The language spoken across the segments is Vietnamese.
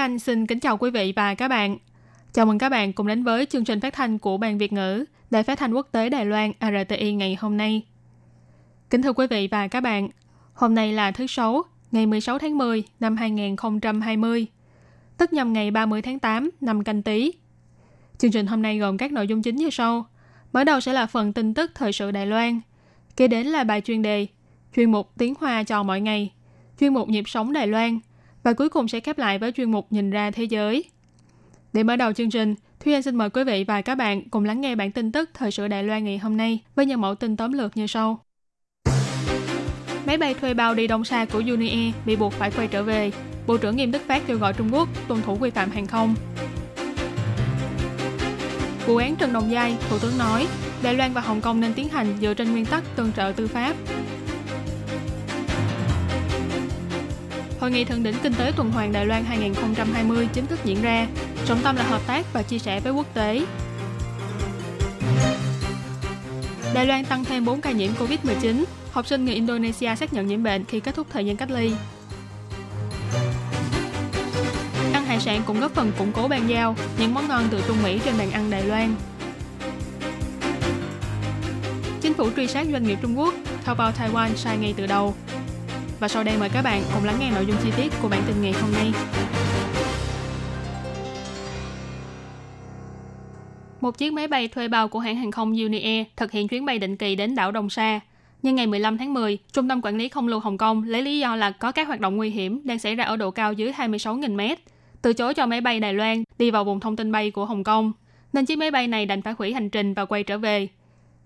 Anh xin kính chào quý vị và các bạn. Chào mừng các bạn cùng đến với chương trình phát thanh của Ban Việt ngữ, Đài phát thanh quốc tế Đài Loan RTI ngày hôm nay. Kính thưa quý vị và các bạn, hôm nay là thứ Sáu, ngày 16 tháng 10 năm 2020, tức nhằm ngày 30 tháng 8 năm canh tí. Chương trình hôm nay gồm các nội dung chính như sau. Mở đầu sẽ là phần tin tức thời sự Đài Loan, kế đến là bài chuyên đề, chuyên mục tiếng Hoa cho mọi ngày, chuyên mục nhịp sống Đài Loan, và cuối cùng sẽ khép lại với chuyên mục nhìn ra thế giới. Để mở đầu chương trình, Thúy Anh xin mời quý vị và các bạn cùng lắng nghe bản tin tức thời sự Đài Loan ngày hôm nay với những mẫu tin tóm lược như sau. Máy bay thuê bao đi đông xa của Unie bị buộc phải quay trở về. Bộ trưởng Nghiêm Đức Phát kêu gọi Trung Quốc tuân thủ quy phạm hàng không. Vụ án Trần Đồng Giai, Thủ tướng nói, Đài Loan và Hồng Kông nên tiến hành dựa trên nguyên tắc tương trợ tư pháp. Hội nghị thượng đỉnh kinh tế tuần hoàn Đài Loan 2020 chính thức diễn ra, trọng tâm là hợp tác và chia sẻ với quốc tế. Đài Loan tăng thêm 4 ca nhiễm COVID-19, học sinh người Indonesia xác nhận nhiễm bệnh khi kết thúc thời gian cách ly. Ăn hải sản cũng góp phần củng cố bàn giao những món ngon từ Trung Mỹ trên bàn ăn Đài Loan. Chính phủ truy sát doanh nghiệp Trung Quốc, Taobao Taiwan sai ngay từ đầu, và sau đây mời các bạn cùng lắng nghe nội dung chi tiết của bản tin ngày hôm nay. Một chiếc máy bay thuê bao của hãng hàng không Unie thực hiện chuyến bay định kỳ đến đảo Đông Sa. Nhưng ngày 15 tháng 10, Trung tâm Quản lý Không lưu Hồng Kông lấy lý do là có các hoạt động nguy hiểm đang xảy ra ở độ cao dưới 26.000 mét, từ chối cho máy bay Đài Loan đi vào vùng thông tin bay của Hồng Kông, nên chiếc máy bay này đành phải hủy hành trình và quay trở về.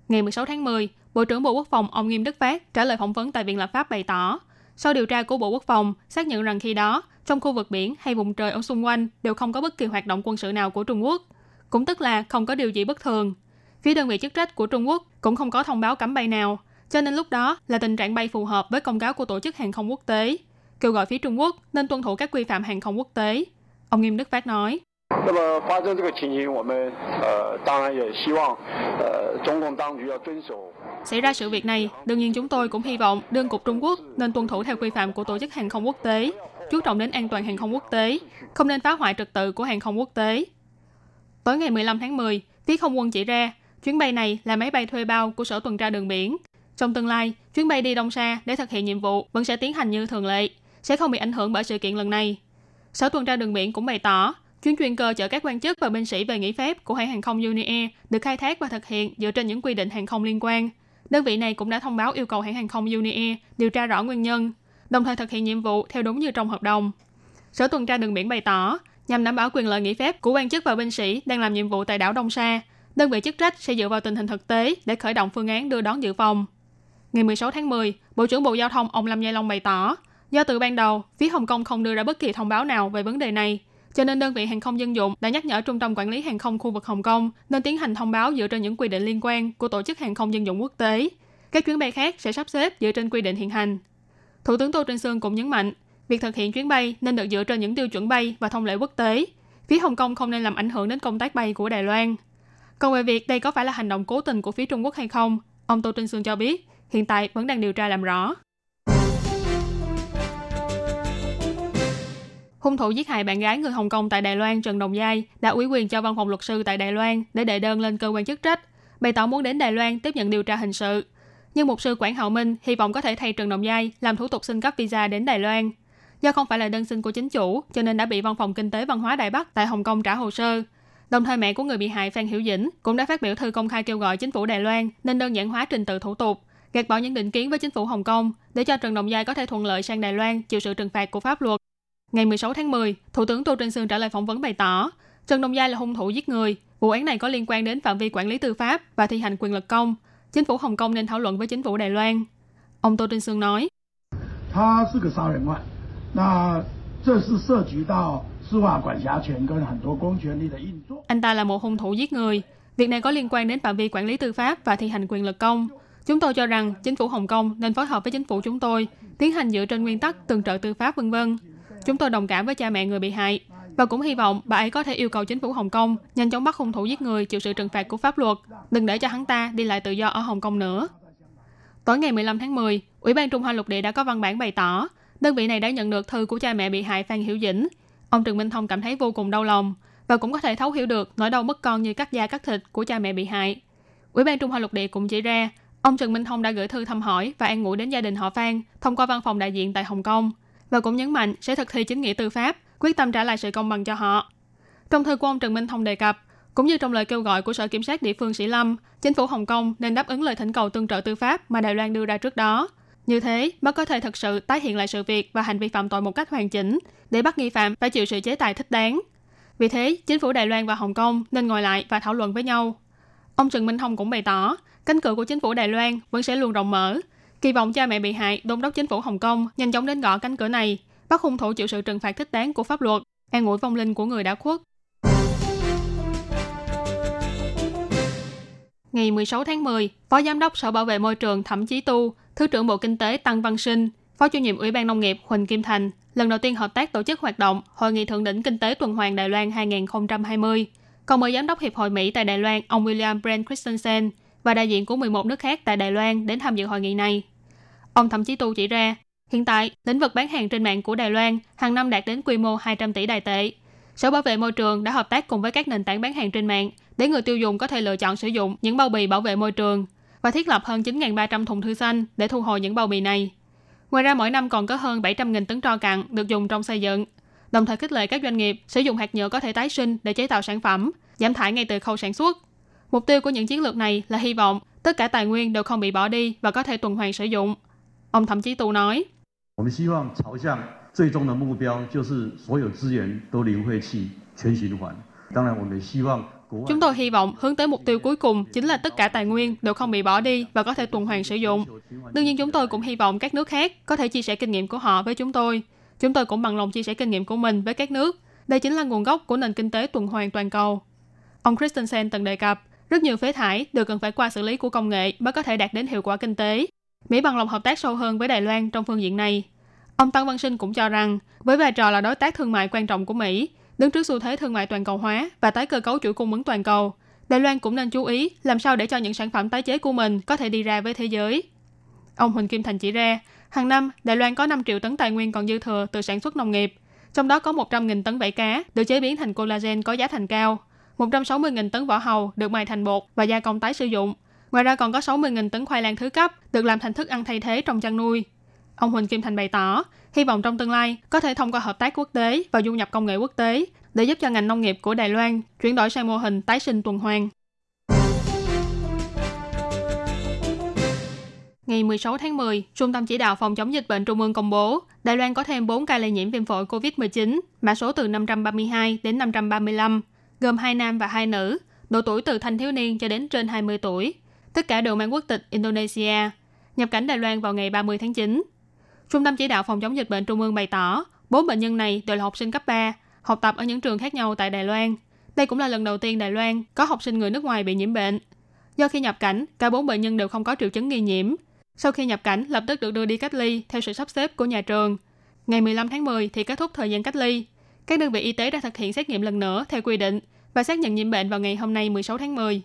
Ngày 16 tháng 10, Bộ trưởng Bộ Quốc phòng ông Nghiêm Đức Phát trả lời phỏng vấn tại Viện Lập pháp bày tỏ, sau điều tra của Bộ Quốc phòng, xác nhận rằng khi đó, trong khu vực biển hay vùng trời ở xung quanh đều không có bất kỳ hoạt động quân sự nào của Trung Quốc, cũng tức là không có điều gì bất thường. Phía đơn vị chức trách của Trung Quốc cũng không có thông báo cấm bay nào, cho nên lúc đó là tình trạng bay phù hợp với công cáo của Tổ chức Hàng không Quốc tế, kêu gọi phía Trung Quốc nên tuân thủ các quy phạm hàng không quốc tế. Ông Nghiêm Đức Phát nói. 那么发生这个情形，我们呃当然也希望呃中共当局要遵守 Xảy ra sự việc này, đương nhiên chúng tôi cũng hy vọng đương cục Trung Quốc nên tuân thủ theo quy phạm của Tổ chức Hàng không Quốc tế, chú trọng đến an toàn hàng không quốc tế, không nên phá hoại trật tự của hàng không quốc tế. Tối ngày 15 tháng 10, phía không quân chỉ ra, chuyến bay này là máy bay thuê bao của Sở tuần tra đường biển. Trong tương lai, chuyến bay đi Đông Sa để thực hiện nhiệm vụ vẫn sẽ tiến hành như thường lệ, sẽ không bị ảnh hưởng bởi sự kiện lần này. Sở tuần tra đường biển cũng bày tỏ, chuyến chuyên cơ chở các quan chức và binh sĩ về nghỉ phép của hãng hàng không Unie được khai thác và thực hiện dựa trên những quy định hàng không liên quan. Đơn vị này cũng đã thông báo yêu cầu hãng hàng không Unie điều tra rõ nguyên nhân, đồng thời thực hiện nhiệm vụ theo đúng như trong hợp đồng. Sở tuần tra đường biển bày tỏ, nhằm đảm bảo quyền lợi nghỉ phép của quan chức và binh sĩ đang làm nhiệm vụ tại đảo Đông Sa, đơn vị chức trách sẽ dựa vào tình hình thực tế để khởi động phương án đưa đón dự phòng. Ngày 16 tháng 10, Bộ trưởng Bộ Giao thông ông Lâm Giai Long bày tỏ, do từ ban đầu, phía Hồng Kông không đưa ra bất kỳ thông báo nào về vấn đề này, cho nên đơn vị hàng không dân dụng đã nhắc nhở Trung tâm Quản lý Hàng không khu vực Hồng Kông nên tiến hành thông báo dựa trên những quy định liên quan của Tổ chức Hàng không dân dụng quốc tế. Các chuyến bay khác sẽ sắp xếp dựa trên quy định hiện hành. Thủ tướng Tô Trinh Sương cũng nhấn mạnh, việc thực hiện chuyến bay nên được dựa trên những tiêu chuẩn bay và thông lệ quốc tế. Phía Hồng Kông không nên làm ảnh hưởng đến công tác bay của Đài Loan. Còn về việc đây có phải là hành động cố tình của phía Trung Quốc hay không, ông Tô Trinh Sương cho biết, hiện tại vẫn đang điều tra làm rõ. Hung thủ giết hại bạn gái người Hồng Kông tại Đài Loan Trần Đồng Giai đã ủy quyền cho văn phòng luật sư tại Đài Loan để đệ đơn lên cơ quan chức trách, bày tỏ muốn đến Đài Loan tiếp nhận điều tra hình sự. Nhưng mục sư Quảng Hậu Minh hy vọng có thể thay Trần Đồng Giai làm thủ tục xin cấp visa đến Đài Loan. Do không phải là đơn xin của chính chủ, cho nên đã bị Văn phòng Kinh tế Văn hóa Đài Bắc tại Hồng Kông trả hồ sơ. Đồng thời mẹ của người bị hại Phan Hiểu Dĩnh cũng đã phát biểu thư công khai kêu gọi chính phủ Đài Loan nên đơn giản hóa trình tự thủ tục, gạt bỏ những định kiến với chính phủ Hồng Kông để cho Trần Đồng Giai có thể thuận lợi sang Đài Loan chịu sự trừng phạt của pháp luật. Ngày 16 tháng 10, Thủ tướng Tô Trinh Sương trả lời phỏng vấn bày tỏ, Trần đông Giai là hung thủ giết người, vụ án này có liên quan đến phạm vi quản lý tư pháp và thi hành quyền lực công. Chính phủ Hồng Kông nên thảo luận với chính phủ Đài Loan. Ông Tô Trinh Sương nói, anh ta là một hung thủ giết người. Việc này có liên quan đến phạm vi quản lý tư pháp và thi hành quyền lực công. Chúng tôi cho rằng chính phủ Hồng Kông nên phối hợp với chính phủ chúng tôi, tiến hành dựa trên nguyên tắc tương trợ tư pháp vân vân Chúng tôi đồng cảm với cha mẹ người bị hại và cũng hy vọng bà ấy có thể yêu cầu chính phủ Hồng Kông nhanh chóng bắt hung thủ giết người chịu sự trừng phạt của pháp luật, đừng để cho hắn ta đi lại tự do ở Hồng Kông nữa. Tối ngày 15 tháng 10, Ủy ban Trung Hoa Lục Địa đã có văn bản bày tỏ đơn vị này đã nhận được thư của cha mẹ bị hại Phan Hiểu Dĩnh. Ông Trần Minh Thông cảm thấy vô cùng đau lòng và cũng có thể thấu hiểu được nỗi đau mất con như cắt da cắt thịt của cha mẹ bị hại. Ủy ban Trung Hoa Lục Địa cũng chỉ ra, ông Trần Minh Thông đã gửi thư thăm hỏi và an ủi đến gia đình họ Phan thông qua văn phòng đại diện tại Hồng Kông và cũng nhấn mạnh sẽ thực thi chính nghĩa tư pháp, quyết tâm trả lại sự công bằng cho họ. Trong thư của ông Trần Minh Thông đề cập, cũng như trong lời kêu gọi của Sở Kiểm sát địa phương Sĩ Lâm, chính phủ Hồng Kông nên đáp ứng lời thỉnh cầu tương trợ tư pháp mà Đài Loan đưa ra trước đó. Như thế mới có thể thực sự tái hiện lại sự việc và hành vi phạm tội một cách hoàn chỉnh để bắt nghi phạm phải chịu sự chế tài thích đáng. Vì thế, chính phủ Đài Loan và Hồng Kông nên ngồi lại và thảo luận với nhau. Ông Trần Minh Thông cũng bày tỏ, cánh cửa của chính phủ Đài Loan vẫn sẽ luôn rộng mở. Kỳ vọng cha mẹ bị hại đôn đốc chính phủ Hồng Kông nhanh chóng đến gõ cánh cửa này, bắt hung thủ chịu sự trừng phạt thích đáng của pháp luật, an ủi vong linh của người đã khuất. Ngày 16 tháng 10, Phó Giám đốc Sở Bảo vệ Môi trường Thẩm Chí Tu, Thứ trưởng Bộ Kinh tế Tăng Văn Sinh, Phó chủ nhiệm Ủy ban Nông nghiệp Huỳnh Kim Thành lần đầu tiên hợp tác tổ chức hoạt động Hội nghị Thượng đỉnh Kinh tế Tuần hoàn Đài Loan 2020. Còn mời Giám đốc Hiệp hội Mỹ tại Đài Loan ông William Brent Christensen và đại diện của 11 nước khác tại Đài Loan đến tham dự hội nghị này. Ông thậm Chí Tu chỉ ra, hiện tại, lĩnh vực bán hàng trên mạng của Đài Loan hàng năm đạt đến quy mô 200 tỷ đài tệ. Sở Bảo vệ Môi trường đã hợp tác cùng với các nền tảng bán hàng trên mạng để người tiêu dùng có thể lựa chọn sử dụng những bao bì bảo vệ môi trường và thiết lập hơn 9.300 thùng thư xanh để thu hồi những bao bì này. Ngoài ra mỗi năm còn có hơn 700.000 tấn tro cặn được dùng trong xây dựng, đồng thời khích lệ các doanh nghiệp sử dụng hạt nhựa có thể tái sinh để chế tạo sản phẩm, giảm thải ngay từ khâu sản xuất. Mục tiêu của những chiến lược này là hy vọng tất cả tài nguyên đều không bị bỏ đi và có thể tuần hoàn sử dụng. Ông thậm chí tu nói, Chúng tôi hy vọng hướng tới mục tiêu cuối cùng chính là tất cả tài nguyên đều không bị bỏ đi và có thể tuần hoàn sử dụng. Đương nhiên chúng tôi cũng hy vọng các nước khác có thể chia sẻ kinh nghiệm của họ với chúng tôi. Chúng tôi cũng bằng lòng chia sẻ kinh nghiệm của mình với các nước. Đây chính là nguồn gốc của nền kinh tế tuần hoàn toàn cầu. Ông Christensen từng đề cập, rất nhiều phế thải đều cần phải qua xử lý của công nghệ mới có thể đạt đến hiệu quả kinh tế. Mỹ bằng lòng hợp tác sâu hơn với Đài Loan trong phương diện này. Ông Tăng Văn Sinh cũng cho rằng, với vai trò là đối tác thương mại quan trọng của Mỹ, đứng trước xu thế thương mại toàn cầu hóa và tái cơ cấu chuỗi cung ứng toàn cầu, Đài Loan cũng nên chú ý làm sao để cho những sản phẩm tái chế của mình có thể đi ra với thế giới. Ông Huỳnh Kim Thành chỉ ra, hàng năm Đài Loan có 5 triệu tấn tài nguyên còn dư thừa từ sản xuất nông nghiệp, trong đó có 100.000 tấn vảy cá được chế biến thành collagen có giá thành cao, 160.000 tấn vỏ hầu được mài thành bột và gia công tái sử dụng. Ngoài ra còn có 60.000 tấn khoai lang thứ cấp được làm thành thức ăn thay thế trong chăn nuôi. Ông Huỳnh Kim Thành bày tỏ, hy vọng trong tương lai có thể thông qua hợp tác quốc tế và du nhập công nghệ quốc tế để giúp cho ngành nông nghiệp của Đài Loan chuyển đổi sang mô hình tái sinh tuần hoàn. Ngày 16 tháng 10, Trung tâm Chỉ đạo Phòng chống dịch bệnh Trung ương công bố, Đài Loan có thêm 4 ca lây nhiễm viêm phổi COVID-19, mã số từ 532 đến 535, gồm 2 nam và 2 nữ, độ tuổi từ thanh thiếu niên cho đến trên 20 tuổi. Tất cả đều mang quốc tịch Indonesia, nhập cảnh Đài Loan vào ngày 30 tháng 9. Trung tâm Chỉ đạo Phòng chống dịch bệnh Trung ương bày tỏ, bốn bệnh nhân này đều là học sinh cấp 3, học tập ở những trường khác nhau tại Đài Loan. Đây cũng là lần đầu tiên Đài Loan có học sinh người nước ngoài bị nhiễm bệnh. Do khi nhập cảnh, cả bốn bệnh nhân đều không có triệu chứng nghi nhiễm. Sau khi nhập cảnh, lập tức được đưa đi cách ly theo sự sắp xếp của nhà trường. Ngày 15 tháng 10 thì kết thúc thời gian cách ly. Các đơn vị y tế đã thực hiện xét nghiệm lần nữa theo quy định và xác nhận nhiễm bệnh vào ngày hôm nay 16 tháng 10.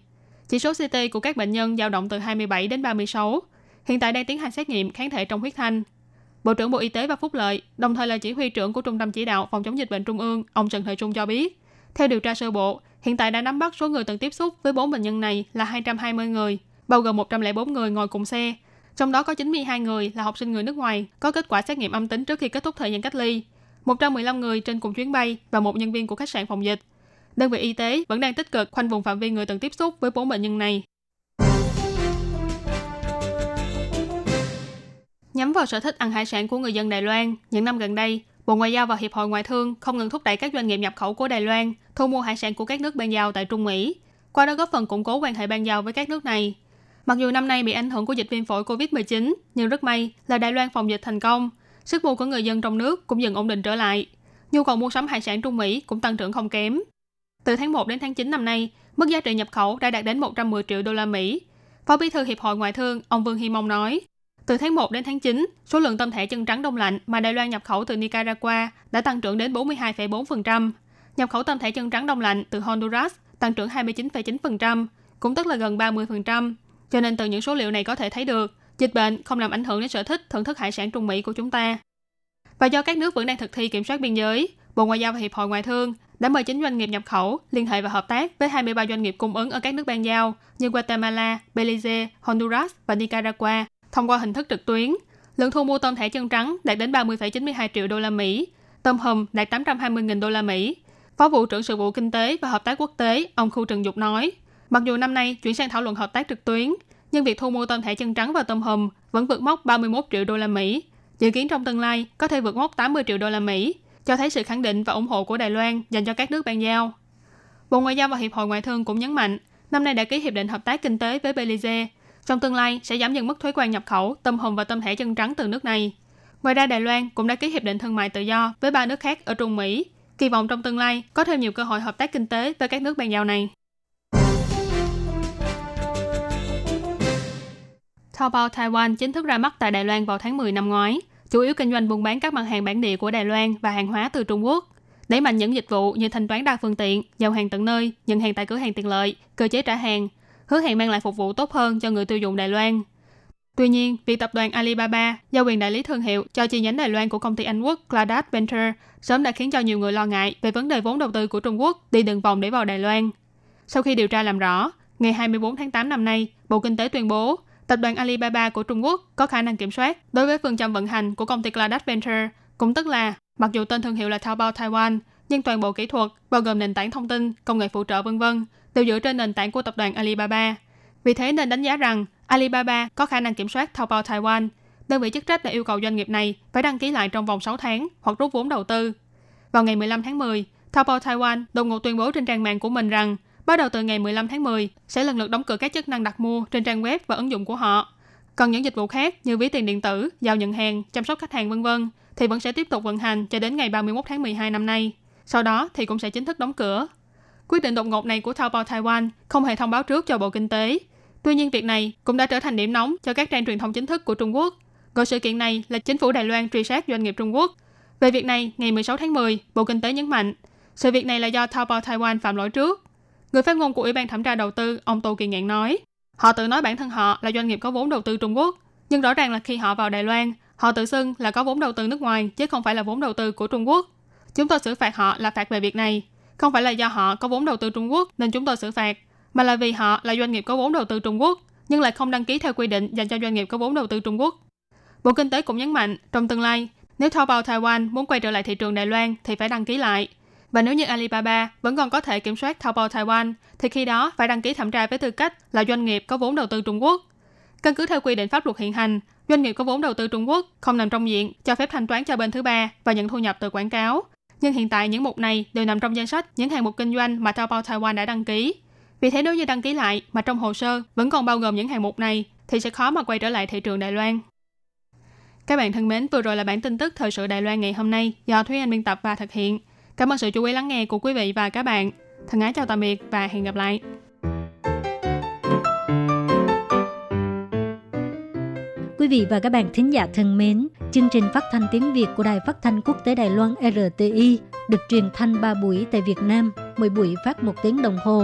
Chỉ số CT của các bệnh nhân dao động từ 27 đến 36. Hiện tại đang tiến hành xét nghiệm kháng thể trong huyết thanh. Bộ trưởng Bộ Y tế và Phúc Lợi, đồng thời là chỉ huy trưởng của Trung tâm Chỉ đạo Phòng chống dịch bệnh Trung ương, ông Trần Thời Trung cho biết, theo điều tra sơ bộ, hiện tại đã nắm bắt số người từng tiếp xúc với 4 bệnh nhân này là 220 người, bao gồm 104 người ngồi cùng xe. Trong đó có 92 người là học sinh người nước ngoài có kết quả xét nghiệm âm tính trước khi kết thúc thời gian cách ly, 115 người trên cùng chuyến bay và một nhân viên của khách sạn phòng dịch. Đơn vị y tế vẫn đang tích cực khoanh vùng phạm vi người từng tiếp xúc với 4 bệnh nhân này. Nhắm vào sở thích ăn hải sản của người dân Đài Loan, những năm gần đây, Bộ Ngoại giao và Hiệp hội Ngoại thương không ngừng thúc đẩy các doanh nghiệp nhập khẩu của Đài Loan thu mua hải sản của các nước bên giao tại Trung Mỹ, qua đó góp phần củng cố quan hệ ban giao với các nước này. Mặc dù năm nay bị ảnh hưởng của dịch viêm phổi COVID-19, nhưng rất may là Đài Loan phòng dịch thành công, sức mua của người dân trong nước cũng dần ổn định trở lại. nhu cầu mua sắm hải sản Trung Mỹ cũng tăng trưởng không kém. Từ tháng 1 đến tháng 9 năm nay, mức giá trị nhập khẩu đã đạt đến 110 triệu đô la Mỹ. Phó Bí thư Hiệp hội Ngoại thương, ông Vương Hy Mông nói, từ tháng 1 đến tháng 9, số lượng tôm thẻ chân trắng đông lạnh mà Đài Loan nhập khẩu từ Nicaragua đã tăng trưởng đến 42,4%. Nhập khẩu tôm thẻ chân trắng đông lạnh từ Honduras tăng trưởng 29,9%, cũng tức là gần 30%. Cho nên từ những số liệu này có thể thấy được, dịch bệnh không làm ảnh hưởng đến sở thích thưởng thức hải sản Trung Mỹ của chúng ta. Và do các nước vẫn đang thực thi kiểm soát biên giới, Bộ Ngoại giao và Hiệp hội Ngoại thương đã mời chính doanh nghiệp nhập khẩu liên hệ và hợp tác với 23 doanh nghiệp cung ứng ở các nước ban giao như Guatemala, Belize, Honduras và Nicaragua thông qua hình thức trực tuyến. Lượng thu mua tôm thẻ chân trắng đạt đến 30,92 triệu đô la Mỹ, tôm hùm đạt 820.000 đô la Mỹ. Phó vụ trưởng sự vụ kinh tế và hợp tác quốc tế ông Khu Trần Dục nói, mặc dù năm nay chuyển sang thảo luận hợp tác trực tuyến, nhưng việc thu mua tôm thẻ chân trắng và tôm hùm vẫn vượt mốc 31 triệu đô la Mỹ. Dự kiến trong tương lai có thể vượt mốc 80 triệu đô la Mỹ, cho thấy sự khẳng định và ủng hộ của Đài Loan dành cho các nước ban giao. Bộ Ngoại giao và Hiệp hội Ngoại thương cũng nhấn mạnh, năm nay đã ký hiệp định hợp tác kinh tế với Belize. Trong tương lai sẽ giảm dần mức thuế quan nhập khẩu tôm hùm và tôm thẻ chân trắng từ nước này. Ngoài ra, Đài Loan cũng đã ký hiệp định thương mại tự do với ba nước khác ở Trung Mỹ, kỳ vọng trong tương lai có thêm nhiều cơ hội hợp tác kinh tế với các nước ban giao này. Taobao Taiwan chính thức ra mắt tại Đài Loan vào tháng 10 năm ngoái, chủ yếu kinh doanh buôn bán các mặt hàng bản địa của Đài Loan và hàng hóa từ Trung Quốc. Đẩy mạnh những dịch vụ như thanh toán đa phương tiện, giao hàng tận nơi, nhận hàng tại cửa hàng tiện lợi, cơ chế trả hàng, hứa hẹn mang lại phục vụ tốt hơn cho người tiêu dùng Đài Loan. Tuy nhiên, việc tập đoàn Alibaba giao quyền đại lý thương hiệu cho chi nhánh Đài Loan của công ty Anh Quốc Cladat Venture sớm đã khiến cho nhiều người lo ngại về vấn đề vốn đầu tư của Trung Quốc đi đường vòng để vào Đài Loan. Sau khi điều tra làm rõ, ngày 24 tháng 8 năm nay, Bộ Kinh tế tuyên bố tập đoàn Alibaba của Trung Quốc có khả năng kiểm soát đối với phương châm vận hành của công ty Cladat Venture, cũng tức là mặc dù tên thương hiệu là Taobao Taiwan, nhưng toàn bộ kỹ thuật, bao gồm nền tảng thông tin, công nghệ phụ trợ vân vân, đều dựa trên nền tảng của tập đoàn Alibaba. Vì thế nên đánh giá rằng Alibaba có khả năng kiểm soát Taobao Taiwan. Đơn vị chức trách đã yêu cầu doanh nghiệp này phải đăng ký lại trong vòng 6 tháng hoặc rút vốn đầu tư. Vào ngày 15 tháng 10, Taobao Taiwan đột ngột tuyên bố trên trang mạng của mình rằng bắt đầu từ ngày 15 tháng 10 sẽ lần lượt đóng cửa các chức năng đặt mua trên trang web và ứng dụng của họ. Còn những dịch vụ khác như ví tiền điện tử, giao nhận hàng, chăm sóc khách hàng vân vân thì vẫn sẽ tiếp tục vận hành cho đến ngày 31 tháng 12 năm nay. Sau đó thì cũng sẽ chính thức đóng cửa. Quyết định đột ngột này của Taobao Taiwan không hề thông báo trước cho Bộ Kinh tế. Tuy nhiên việc này cũng đã trở thành điểm nóng cho các trang truyền thông chính thức của Trung Quốc. Gọi sự kiện này là chính phủ Đài Loan truy sát doanh nghiệp Trung Quốc. Về việc này, ngày 16 tháng 10, Bộ Kinh tế nhấn mạnh, sự việc này là do Taobao Taiwan phạm lỗi trước. Người phát ngôn của Ủy ban thẩm tra đầu tư, ông Tô Kỳ Ngạn nói, họ tự nói bản thân họ là doanh nghiệp có vốn đầu tư Trung Quốc, nhưng rõ ràng là khi họ vào Đài Loan, họ tự xưng là có vốn đầu tư nước ngoài chứ không phải là vốn đầu tư của Trung Quốc. Chúng tôi xử phạt họ là phạt về việc này, không phải là do họ có vốn đầu tư Trung Quốc nên chúng tôi xử phạt, mà là vì họ là doanh nghiệp có vốn đầu tư Trung Quốc nhưng lại không đăng ký theo quy định dành cho doanh nghiệp có vốn đầu tư Trung Quốc. Bộ Kinh tế cũng nhấn mạnh, trong tương lai, nếu Taobao Taiwan muốn quay trở lại thị trường Đài Loan thì phải đăng ký lại. Và nếu như Alibaba vẫn còn có thể kiểm soát Taobao Taiwan, thì khi đó phải đăng ký thẩm tra với tư cách là doanh nghiệp có vốn đầu tư Trung Quốc. Căn cứ theo quy định pháp luật hiện hành, doanh nghiệp có vốn đầu tư Trung Quốc không nằm trong diện cho phép thanh toán cho bên thứ ba và nhận thu nhập từ quảng cáo. Nhưng hiện tại những mục này đều nằm trong danh sách những hàng mục kinh doanh mà Taobao Taiwan đã đăng ký. Vì thế nếu như đăng ký lại mà trong hồ sơ vẫn còn bao gồm những hàng mục này thì sẽ khó mà quay trở lại thị trường Đài Loan. Các bạn thân mến, vừa rồi là bản tin tức thời sự Đài Loan ngày hôm nay do Thúy Anh biên tập và thực hiện. Cảm ơn sự chú ý lắng nghe của quý vị và các bạn. Thân ái chào tạm biệt và hẹn gặp lại. Quý vị và các bạn thính giả thân mến, chương trình phát thanh tiếng Việt của Đài Phát thanh Quốc tế Đài Loan RTI được truyền thanh 3 buổi tại Việt Nam, mỗi buổi phát 1 tiếng đồng hồ.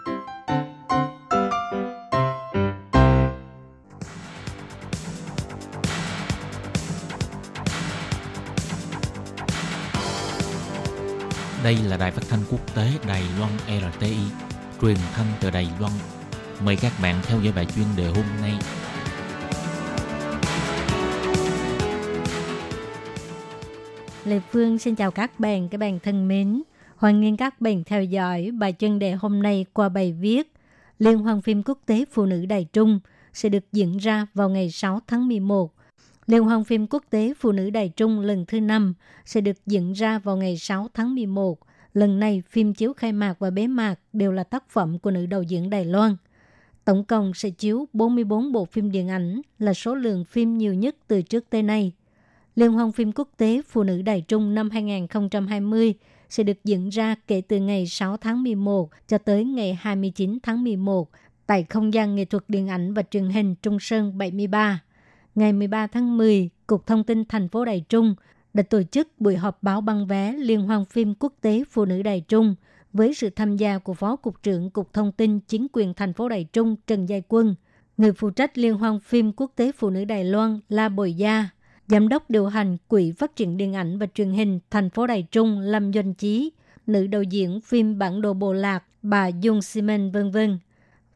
Đây là đài phát thanh quốc tế Đài Loan RTI, truyền thanh từ Đài Loan. Mời các bạn theo dõi bài chuyên đề hôm nay. Lê Phương xin chào các bạn, các bạn thân mến. Hoan nghênh các bạn theo dõi bài chuyên đề hôm nay qua bài viết Liên hoan phim quốc tế Phụ nữ Đài Trung sẽ được diễn ra vào ngày 6 tháng 11 Liên hoan phim quốc tế Phụ nữ Đài Trung lần thứ 5 sẽ được diễn ra vào ngày 6 tháng 11. Lần này, phim chiếu khai mạc và bế mạc đều là tác phẩm của nữ đạo diễn Đài Loan. Tổng cộng sẽ chiếu 44 bộ phim điện ảnh là số lượng phim nhiều nhất từ trước tới nay. Liên hoan phim quốc tế Phụ nữ Đài Trung năm 2020 sẽ được diễn ra kể từ ngày 6 tháng 11 cho tới ngày 29 tháng 11 tại không gian nghệ thuật điện ảnh và truyền hình Trung Sơn 73 ngày 13 tháng 10, Cục Thông tin thành phố Đài Trung đã tổ chức buổi họp báo băng vé Liên hoan phim quốc tế Phụ nữ Đài Trung với sự tham gia của Phó Cục trưởng Cục Thông tin Chính quyền thành phố Đài Trung Trần Giai Quân, người phụ trách Liên hoan phim quốc tế Phụ nữ Đài Loan La Bồi Gia, Giám đốc điều hành Quỹ Phát triển Điện ảnh và Truyền hình thành phố Đài Trung Lâm Doanh Chí, nữ đạo diễn phim Bản đồ Bồ Lạc bà Dung Simen vân vân.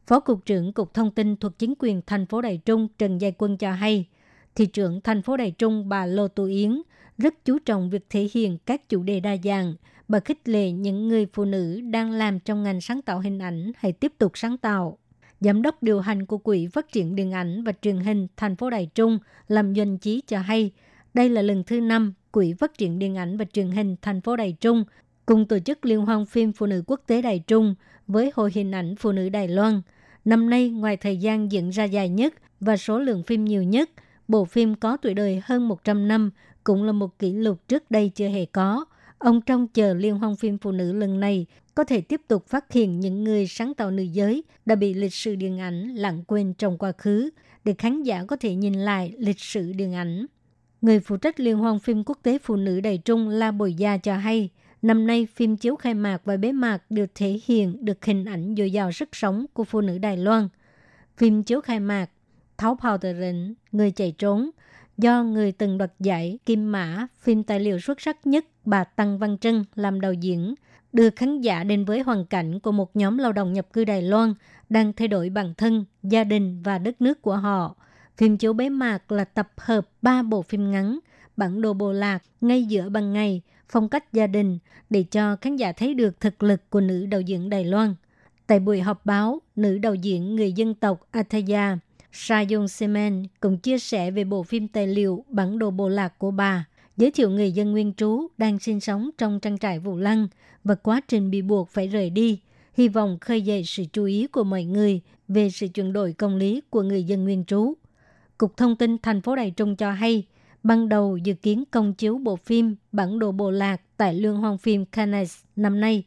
Phó Cục trưởng Cục Thông tin thuộc chính quyền thành phố Đài Trung Trần Giai Quân cho hay, thị trưởng thành phố Đài Trung bà Lô Tu Yến rất chú trọng việc thể hiện các chủ đề đa dạng. Bà khích lệ những người phụ nữ đang làm trong ngành sáng tạo hình ảnh hãy tiếp tục sáng tạo. Giám đốc điều hành của Quỹ Phát triển Điện ảnh và Truyền hình thành phố Đài Trung làm doanh chí cho hay, đây là lần thứ năm Quỹ Phát triển Điện ảnh và Truyền hình thành phố Đài Trung cùng tổ chức liên hoan phim Phụ nữ quốc tế Đài Trung với Hội hình ảnh Phụ nữ Đài Loan – Năm nay, ngoài thời gian diễn ra dài nhất và số lượng phim nhiều nhất, bộ phim có tuổi đời hơn 100 năm cũng là một kỷ lục trước đây chưa hề có. Ông trông chờ liên hoan phim phụ nữ lần này có thể tiếp tục phát hiện những người sáng tạo nữ giới đã bị lịch sử điện ảnh lãng quên trong quá khứ để khán giả có thể nhìn lại lịch sử điện ảnh. Người phụ trách liên hoan phim quốc tế phụ nữ Đài Trung La Bồi Gia cho hay, Năm nay, phim chiếu khai mạc và bế mạc đều thể hiện được hình ảnh dồi dào sức sống của phụ nữ Đài Loan. Phim chiếu khai mạc Tháo Phào Tờ Rịnh, Người chạy trốn, do người từng đoạt giải Kim Mã, phim tài liệu xuất sắc nhất bà Tăng Văn Trân làm đạo diễn, đưa khán giả đến với hoàn cảnh của một nhóm lao động nhập cư Đài Loan đang thay đổi bản thân, gia đình và đất nước của họ. Phim chiếu bế mạc là tập hợp ba bộ phim ngắn, bản đồ bộ lạc, ngay giữa ban ngày, phong cách gia đình để cho khán giả thấy được thực lực của nữ đạo diễn Đài Loan. Tại buổi họp báo, nữ đạo diễn người dân tộc Athaya, Sayong Semen cũng chia sẻ về bộ phim tài liệu Bản đồ bộ lạc của bà, giới thiệu người dân nguyên trú đang sinh sống trong trang trại Vũ Lăng và quá trình bị buộc phải rời đi, hy vọng khơi dậy sự chú ý của mọi người về sự chuyển đổi công lý của người dân nguyên trú. Cục Thông tin thành phố Đài Trung cho hay, ban đầu dự kiến công chiếu bộ phim Bản đồ bộ lạc tại Liên hoan phim Cannes năm nay,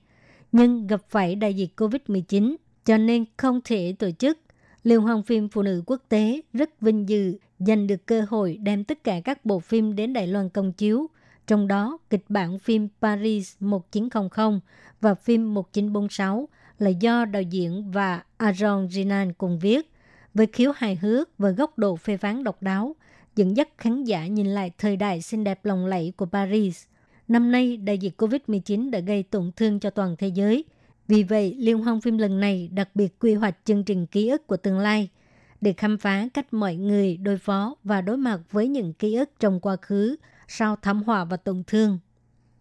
nhưng gặp phải đại dịch COVID-19 cho nên không thể tổ chức. Liên hoan phim Phụ nữ quốc tế rất vinh dự giành được cơ hội đem tất cả các bộ phim đến Đài Loan công chiếu, trong đó kịch bản phim Paris 1900 và phim 1946 là do đạo diễn và Aaron Jinan cùng viết, với khiếu hài hước và góc độ phê phán độc đáo – dẫn dắt khán giả nhìn lại thời đại xinh đẹp lộng lẫy của Paris. Năm nay, đại dịch COVID-19 đã gây tổn thương cho toàn thế giới. Vì vậy, Liên hoan phim lần này đặc biệt quy hoạch chương trình ký ức của tương lai để khám phá cách mọi người đối phó và đối mặt với những ký ức trong quá khứ sau thảm họa và tổn thương.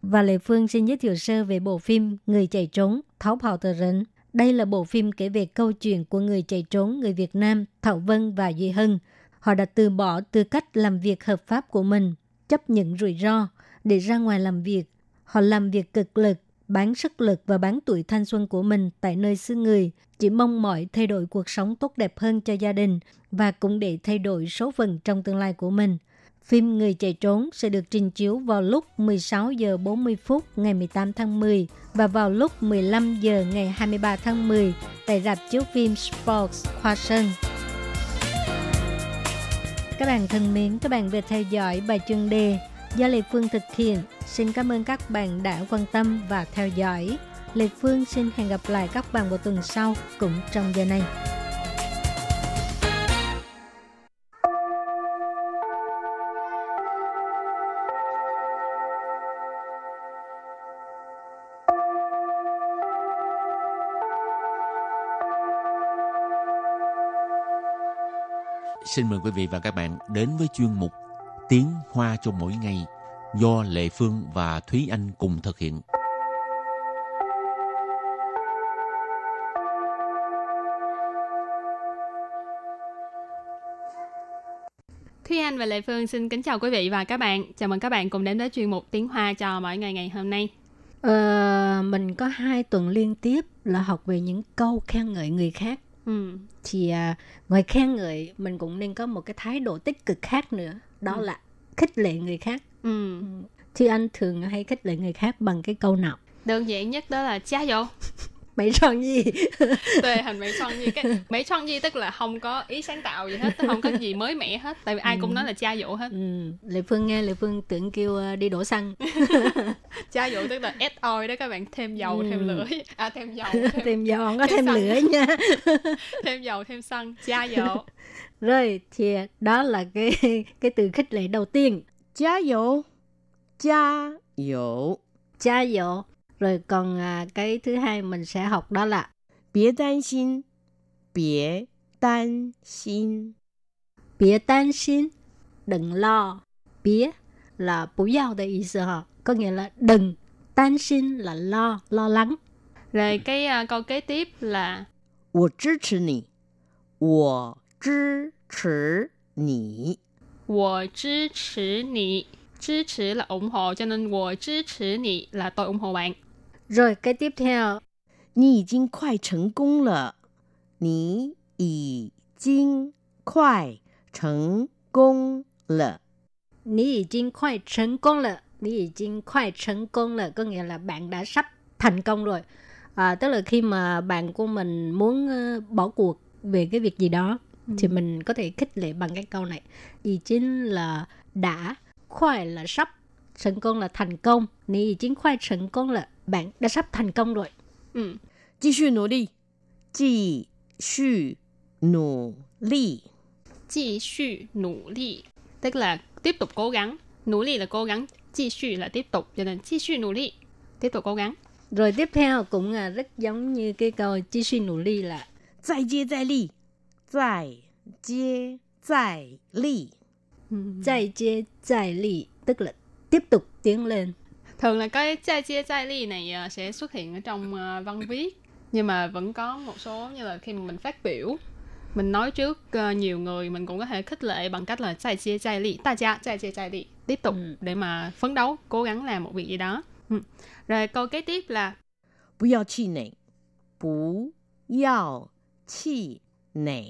Và Lệ Phương xin giới thiệu sơ về bộ phim Người chạy trốn, Tháo Phào Tờ Rỉnh. Đây là bộ phim kể về câu chuyện của người chạy trốn người Việt Nam Thảo Vân và Duy Hân – Họ đã từ bỏ tư cách làm việc hợp pháp của mình, chấp nhận rủi ro để ra ngoài làm việc. Họ làm việc cực lực, bán sức lực và bán tuổi thanh xuân của mình tại nơi xứ người, chỉ mong mỏi thay đổi cuộc sống tốt đẹp hơn cho gia đình và cũng để thay đổi số phận trong tương lai của mình. Phim Người chạy trốn sẽ được trình chiếu vào lúc 16 giờ 40 phút ngày 18 tháng 10 và vào lúc 15 giờ ngày 23 tháng 10 tại rạp chiếu phim Sports Hoa Sơn. Các bạn thân mến, các bạn vừa theo dõi bài chuyên đề do Lê Phương thực hiện. Xin cảm ơn các bạn đã quan tâm và theo dõi. Lê Phương xin hẹn gặp lại các bạn vào tuần sau cũng trong giờ này. Xin mời quý vị và các bạn đến với chuyên mục Tiếng Hoa cho mỗi ngày do Lệ Phương và Thúy Anh cùng thực hiện. Thúy Anh và Lệ Phương xin kính chào quý vị và các bạn. Chào mừng các bạn cùng đến với chuyên mục Tiếng Hoa cho mỗi ngày ngày hôm nay. Ờ, mình có hai tuần liên tiếp là học về những câu khen ngợi người khác. Ừ. Thì à, ngoài khen ngợi, mình cũng nên có một cái thái độ tích cực khác nữa. Đó Ừ. là khích lệ người khác. Ừ. Thì anh thường hay khích lệ người khác bằng cái câu nào? Đơn giản nhất đó là cha dỗ Mấy tròn gì? Tuệ hành mấy son gì cái mấy son gì tức là không có ý sáng tạo gì hết, không có gì mới mẻ hết. Tại vì ai cũng nói là cha dỗ hết. ừ, Lệ Phương nghe Lệ Phương tưởng kêu à, đi đổ xăng. Cha dỗ tức là add oil đó các bạn thêm dầu, Ừ. thêm lửa, à thêm dầu, thêm, thêm dầu không có thêm thêm xăng. lửa nha. thêm dầu, thêm xăng, cha dỗ. Rồi thì đó là cái cái từ khích lệ đầu tiên. 加油，加油， cha dỗ. Rồi còn à, cái thứ hai mình sẽ học đó là 别担心，别担心， bía tan xin, đừng lo. Bía là bú giao de ý思ha, có nghĩa là đừng. Tan xin là lo, lo lắng. Rồi cái à, câu kế tiếp là 我支持你，我支持你， 我支持你。支持là ủng hộ cho nên 我支持你 là tôi ủng hộ bạn. Rồi cái tiếp theo. Nì jing khoai thành công lợ. Nì ì jing khoai thành công lợ. Nì jing khoai thành công lợ. Nì jing khoai thành công lợ. Có nghĩa là bạn đã sắp thành công rồi. À, tức là khi mà bạn của mình muốn uh, bỏ cuộc về cái việc gì đó ừ. thì mình có thể khích lệ bằng cái câu này. Ý chính là đã, khoai là sắp, thành công là thành công. Ní ý chính khoai thành công là bạn đã sắp thành công rồi. Ừ. 继续努力，继续努力。继续努力 tức là tiếp tục cố gắng. Nỗ lực là cố gắng, 继续 là tiếp tục, cho nên 继续努力 tiếp tục cố gắng. Rồi tiếp theo cũng là rất giống như cái câu chi suy nỗ lực là 再接再厉，再接再厉。 再接再厉, tức là tiếp tục tiến lên. Thường là cái chai chia chai ly này à, sẽ xuất hiện ở trong à, văn viết nhưng mà vẫn có một số như là khi mà mình phát biểu mình nói trước à, nhiều người mình cũng có thể khích lệ bằng cách là chai chia chai ly ta cha chạy chia chai ly tiếp tục ừ. để mà phấn đấu cố gắng làm một việc gì đó. Ừ. Rồi câu kế tiếp là bù yào chi nể bù yào chi nể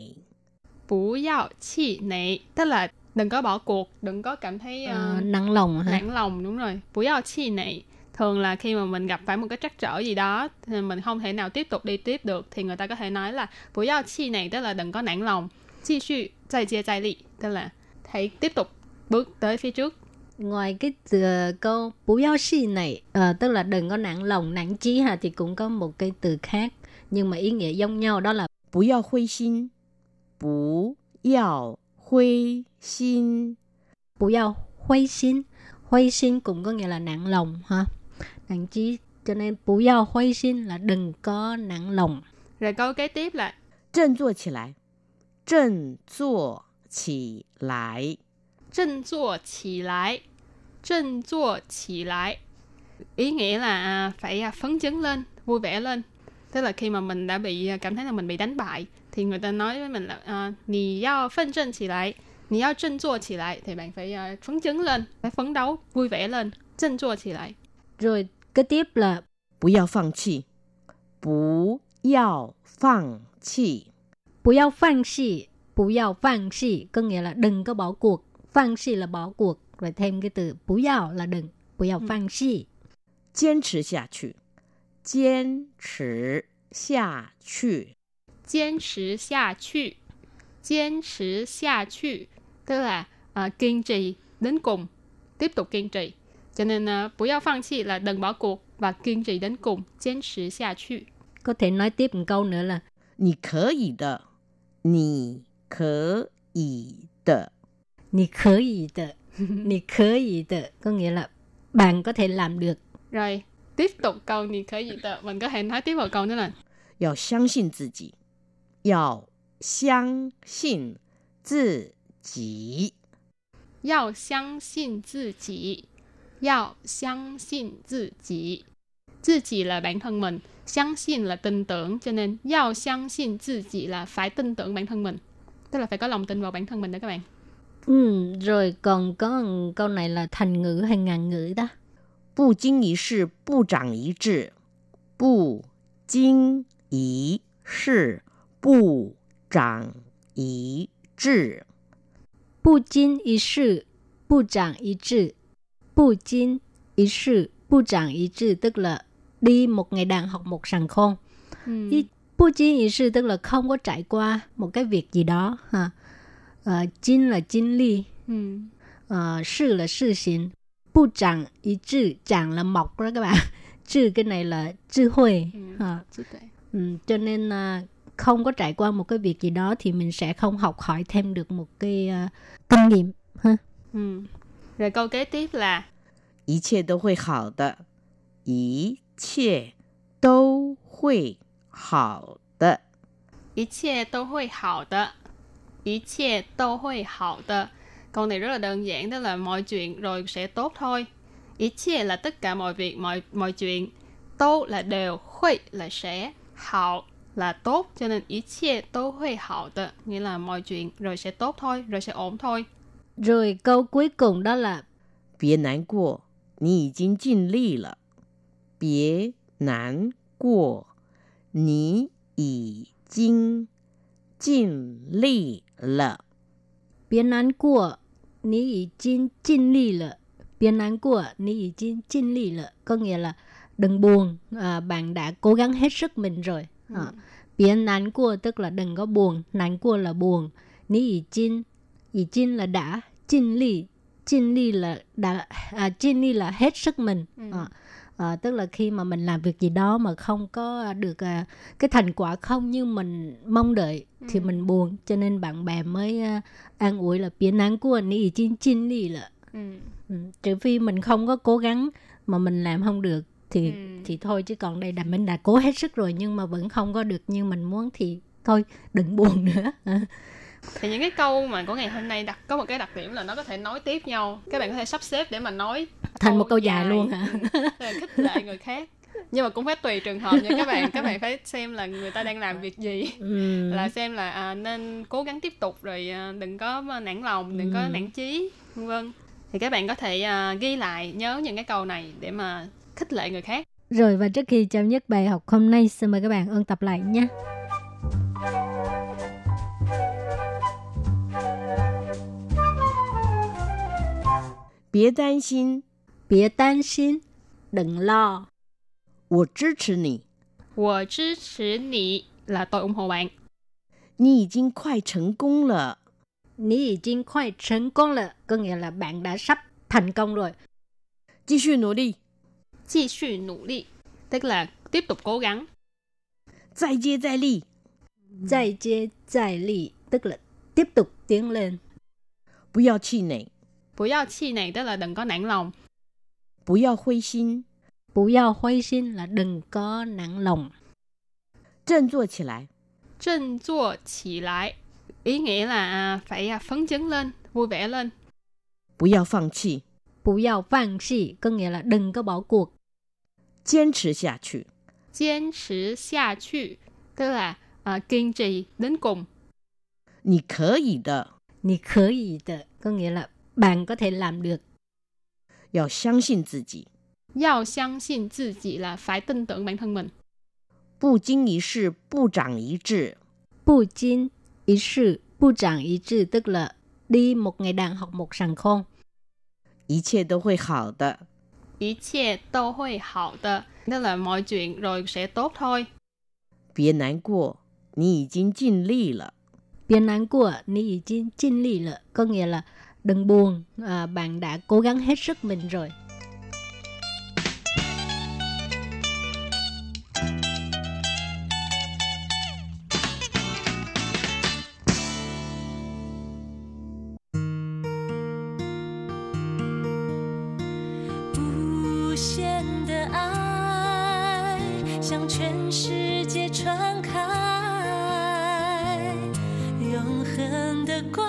bù yào chi nể tức là đừng có bỏ cuộc đừng có cảm thấy uh, à, nặng lòng hả? nặng lòng đúng rồi. Buổi giao chi này thường là khi mà mình gặp phải một cái trắc trở gì đó thì mình không thể nào tiếp tục đi tiếp được thì người ta có thể nói là buổi giao chi này tức là đừng có nản lòng. Chi suy chạy chia chạy lị tức là hãy tiếp tục bước tới phía trước. Ngoài cái từ câu bú giao si này à, tức là đừng có nặng lòng nặng chí ha thì cũng có một cái từ khác nhưng mà ý nghĩa giống nhau đó là bú giao huy xin bú giao 灰心。 bú giao huây xin. Huây xin cũng có nghĩa là nặng lòng ha. Nặng chí, cho nên bú giao huây xin là đừng có nặng lòng. rồi câu kế tiếp là 振作起来，振作起来。 振作起来振作起来 ý nghĩa là à, phải à, phấn chấn lên vui vẻ lên tức là khi mà mình đã bị à, cảm thấy là mình bị đánh bại thì người ta nói với mình là à, 你要奋振起来你要振作起来 thì bạn phải à, phấn chấn lên phải phấn đấu vui vẻ lên 振作起来 Rồi cái tiếp là 不要放弃，不要放弃。 bú giao phang si. Bú giao phang si có nghĩa là đừng có bỏ cuộc. Phang si là bỏ cuộc. Rồi thêm cái từ bú giao là đừng. Bú giao phang si. 坚持下去，坚持下去。 坚持下去坚持下去 tức là à, kiên trì đến cùng tiếp tục kiên trì cho nên uh, 不要放弃 là đừng bỏ cuộc và kiên trì đến cùng 坚持下去 Có thể nói tiếp một câu nữa là 你可以的，你可以的。 Nì khởi ý tờ. Nì khởi ý tờ. Có nghĩa là bạn có thể làm được. rồi tiếp tục câu gì khởi gì tờ mình có thể nói tiếp vào câu nữa là 要相信自己， 要相信 自己。要相信自己，要相信自己。自己là bản thân mình, 相信 là tin tưởng, cho nên 要相信自己 là phải tin tưởng bản thân mình. Tức là phải có lòng tin vào bản thân mình đó các bạn. Ừ, rồi còn có câu này là thành ngữ hay ngàn ngữ đó. 不经一事不长一智，不经一事 不长一智。不经一事不长一智，不经一事不长一智 tức là đi một ngày đàn học một sàng khôn. Ừ. Ý, bu chín ý sư tức là không có trải qua một cái việc gì đó ha. Ờ, chín là chín ly, Ừ. ờ, sư là sư hành, bu chẳng ý智, chẳng là mọc đó các bạn.智cái này là智慧Ừ. ha. Trí tuệ. Ừ, cho nên à, không có trải qua một cái việc gì đó thì mình sẽ không học hỏi thêm được một cái à, kinh nghiệm ha. Ừ. Rồi câu kế tiếp là 一切都会好的，一切都会好的。一切都会好的，一切都会好的。Câu này rất là đơn giản, đó là mọi chuyện rồi sẽ tốt thôi. Ý chia là tất cả mọi việc, mọi mọi chuyện. Tốt là đều, huy là sẽ, hảo là tốt cho nên ý chia tốt hơi hảo tờ nghĩa là mọi chuyện rồi sẽ tốt thôi rồi sẽ ổn thôi. Rồi câu cuối cùng đó là Bia nán của, nì jin jin li là Bia nán của, nì ì jin jin li là Bia nán của, nì ì jin jin li là Bia nán của, nì ì jin jin li là Có nghĩa là đừng buồn, à, bạn đã cố gắng hết sức mình rồi à, biến án của tức là đừng có buồn nán của là buồn. Ní ý chín ý chín là đã chinh ly chinh ly là đã à, chinh ly là hết sức mình. À, à, tức là khi mà mình làm việc gì đó mà không có được à, cái thành quả không như mình mong đợi thì mình buồn. Cho nên bạn bè mới à, an ủi là biến án của anh ý chín chín đi là Ừ. ừ. trừ phi mình không có cố gắng mà mình làm không được thì Ừ. thì thôi chứ còn đây là mình đã cố hết sức rồi nhưng mà vẫn không có được như mình muốn thì thôi đừng buồn nữa Thì những cái câu mà của ngày hôm nay đặt có một cái đặc điểm là nó có thể nối tiếp nhau. Các bạn có thể sắp xếp để mà nói thành một câu dài luôn hả Ừ. Khích lệ người khác nhưng mà cũng phải tùy trường hợp nha các bạn các bạn phải xem là người ta đang làm việc gì ừ. là xem là à, nên cố gắng tiếp tục rồi à, đừng có nản lòng đừng có Ừ. nản chí vân vân thì các bạn có thể à, ghi lại nhớ những cái câu này để mà khích lệ người khác rồi và trước khi chấm dứt bài học hôm nay xin mời các bạn ôn tập lại nhé 别担心，别担心 đừng lo 我支持你。我支持你 là tôi ủng hộ bạn 你已经快成功了， Ní ý chính khoai thành công là có nghĩa là bạn đã sắp thành công rồi 继续努力， 继续努力 tức là tiếp tục cố gắng 再接再厉， 再接再厉 tức là tiếp tục tiến lên 不要气馁， 不要气馁 tức là đừng có nản lòng 不要灰心， Bù giao hoay xin là đừng có nặng lòng 振作起来， 振作起来 ý nghĩa là à, phải à, phấn chấn lên vui vẻ lên 不要放弃， Bù giao phang si có nghĩa là đừng có bỏ cuộc 坚持下去。坚持下去 tức là à, kiên trì đến cùng 你可以的， Nì khởi ý tờ có nghĩa là bạn có thể làm được 要相信自己。要相信自己 là phải tin tưởng bản thân mình 不经一事不长一智， Bù chín ý sự bù chẳng ý智tức là đi một ngày đàn học một sàng khôn 一切都会好的。 一切都会好的 tức là mọi chuyện rồi sẽ tốt thôi 别难过，你已经尽力了。 biến án của ní ý chín chinh ly lợ có nghĩa là đừng buồn à, bạn đã cố gắng hết sức mình rồi 向全世界传开，永恒的光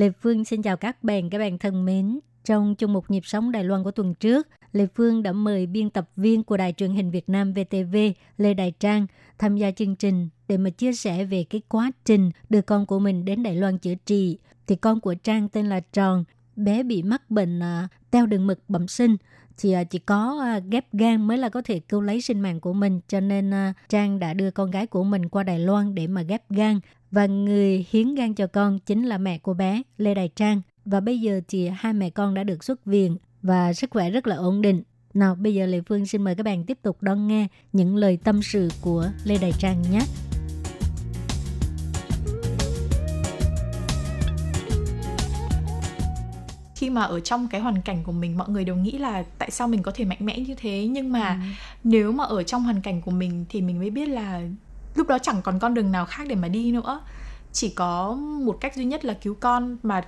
Lê Phương xin chào các bạn, các bạn thân mến. Trong chung mục nhịp sống Đài Loan của tuần trước, Lê Phương đã mời biên tập viên của Đài truyền hình Việt Nam VTV Lê Đại Trang tham gia chương trình để mà chia sẻ về cái quá trình đưa con của mình đến Đài Loan chữa trị. Thì con của Trang tên là Tròn, bé bị mắc bệnh à, teo đường mực bẩm sinh thì à, chỉ có à, ghép gan mới là có thể cứu lấy sinh mạng của mình cho nên à, Trang đã đưa con gái của mình qua Đài Loan để mà ghép gan và người hiến gan cho con chính là mẹ của bé Lê Đài Trang và bây giờ thì hai mẹ con đã được xuất viện và sức khỏe rất là ổn định. Nào bây giờ Lê Phương xin mời các bạn tiếp tục đón nghe những lời tâm sự của Lê Đài Trang nhé. khi mà ở trong cái hoàn cảnh của mình mọi người đều nghĩ là tại sao mình có thể mạnh mẽ như thế nhưng mà Ừ. nếu mà ở trong hoàn cảnh của mình thì mình mới biết là lúc đó chẳng còn con đường nào khác để mà đi nữa. Chỉ có một cách duy nhất là cứu con mà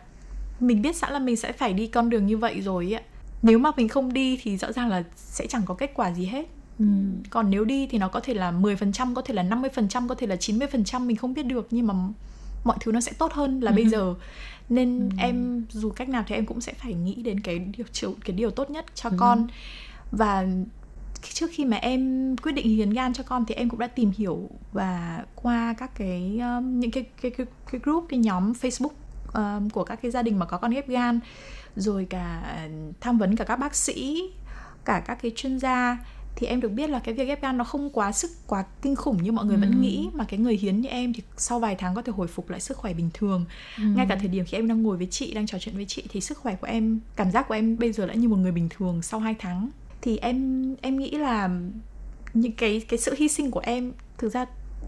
mình biết sẵn là mình sẽ phải đi con đường như vậy rồi ạ. Nếu mà mình không đi thì rõ ràng là sẽ chẳng có kết quả gì hết. Ừ. còn nếu đi thì nó có thể là 10%, có thể là 50%, có thể là 90% mình không biết được. Nhưng mà mọi thứ nó sẽ tốt hơn là bây giờ. Nên em dù cách nào thì em cũng sẽ phải nghĩ đến cái điều cái điều tốt nhất cho con. Và trước khi mà em quyết định hiến gan cho con thì em cũng đã tìm hiểu và qua các cái um, những cái cái cái, cái group cái nhóm Facebook um, của các cái gia đình mà có con ghép gan rồi cả tham vấn cả các bác sĩ cả các cái chuyên gia thì em được biết là cái việc ghép gan nó không quá sức quá kinh khủng như mọi người vẫn nghĩ mà cái người hiến như em thì sau vài tháng có thể hồi phục lại sức khỏe bình thường. Ngay cả thời điểm khi em đang ngồi với chị đang trò chuyện với chị thì sức khỏe của em cảm giác của em bây giờ đã như một người bình thường sau 2 tháng thì em em nghĩ là những cái cái sự hy sinh của em thực ra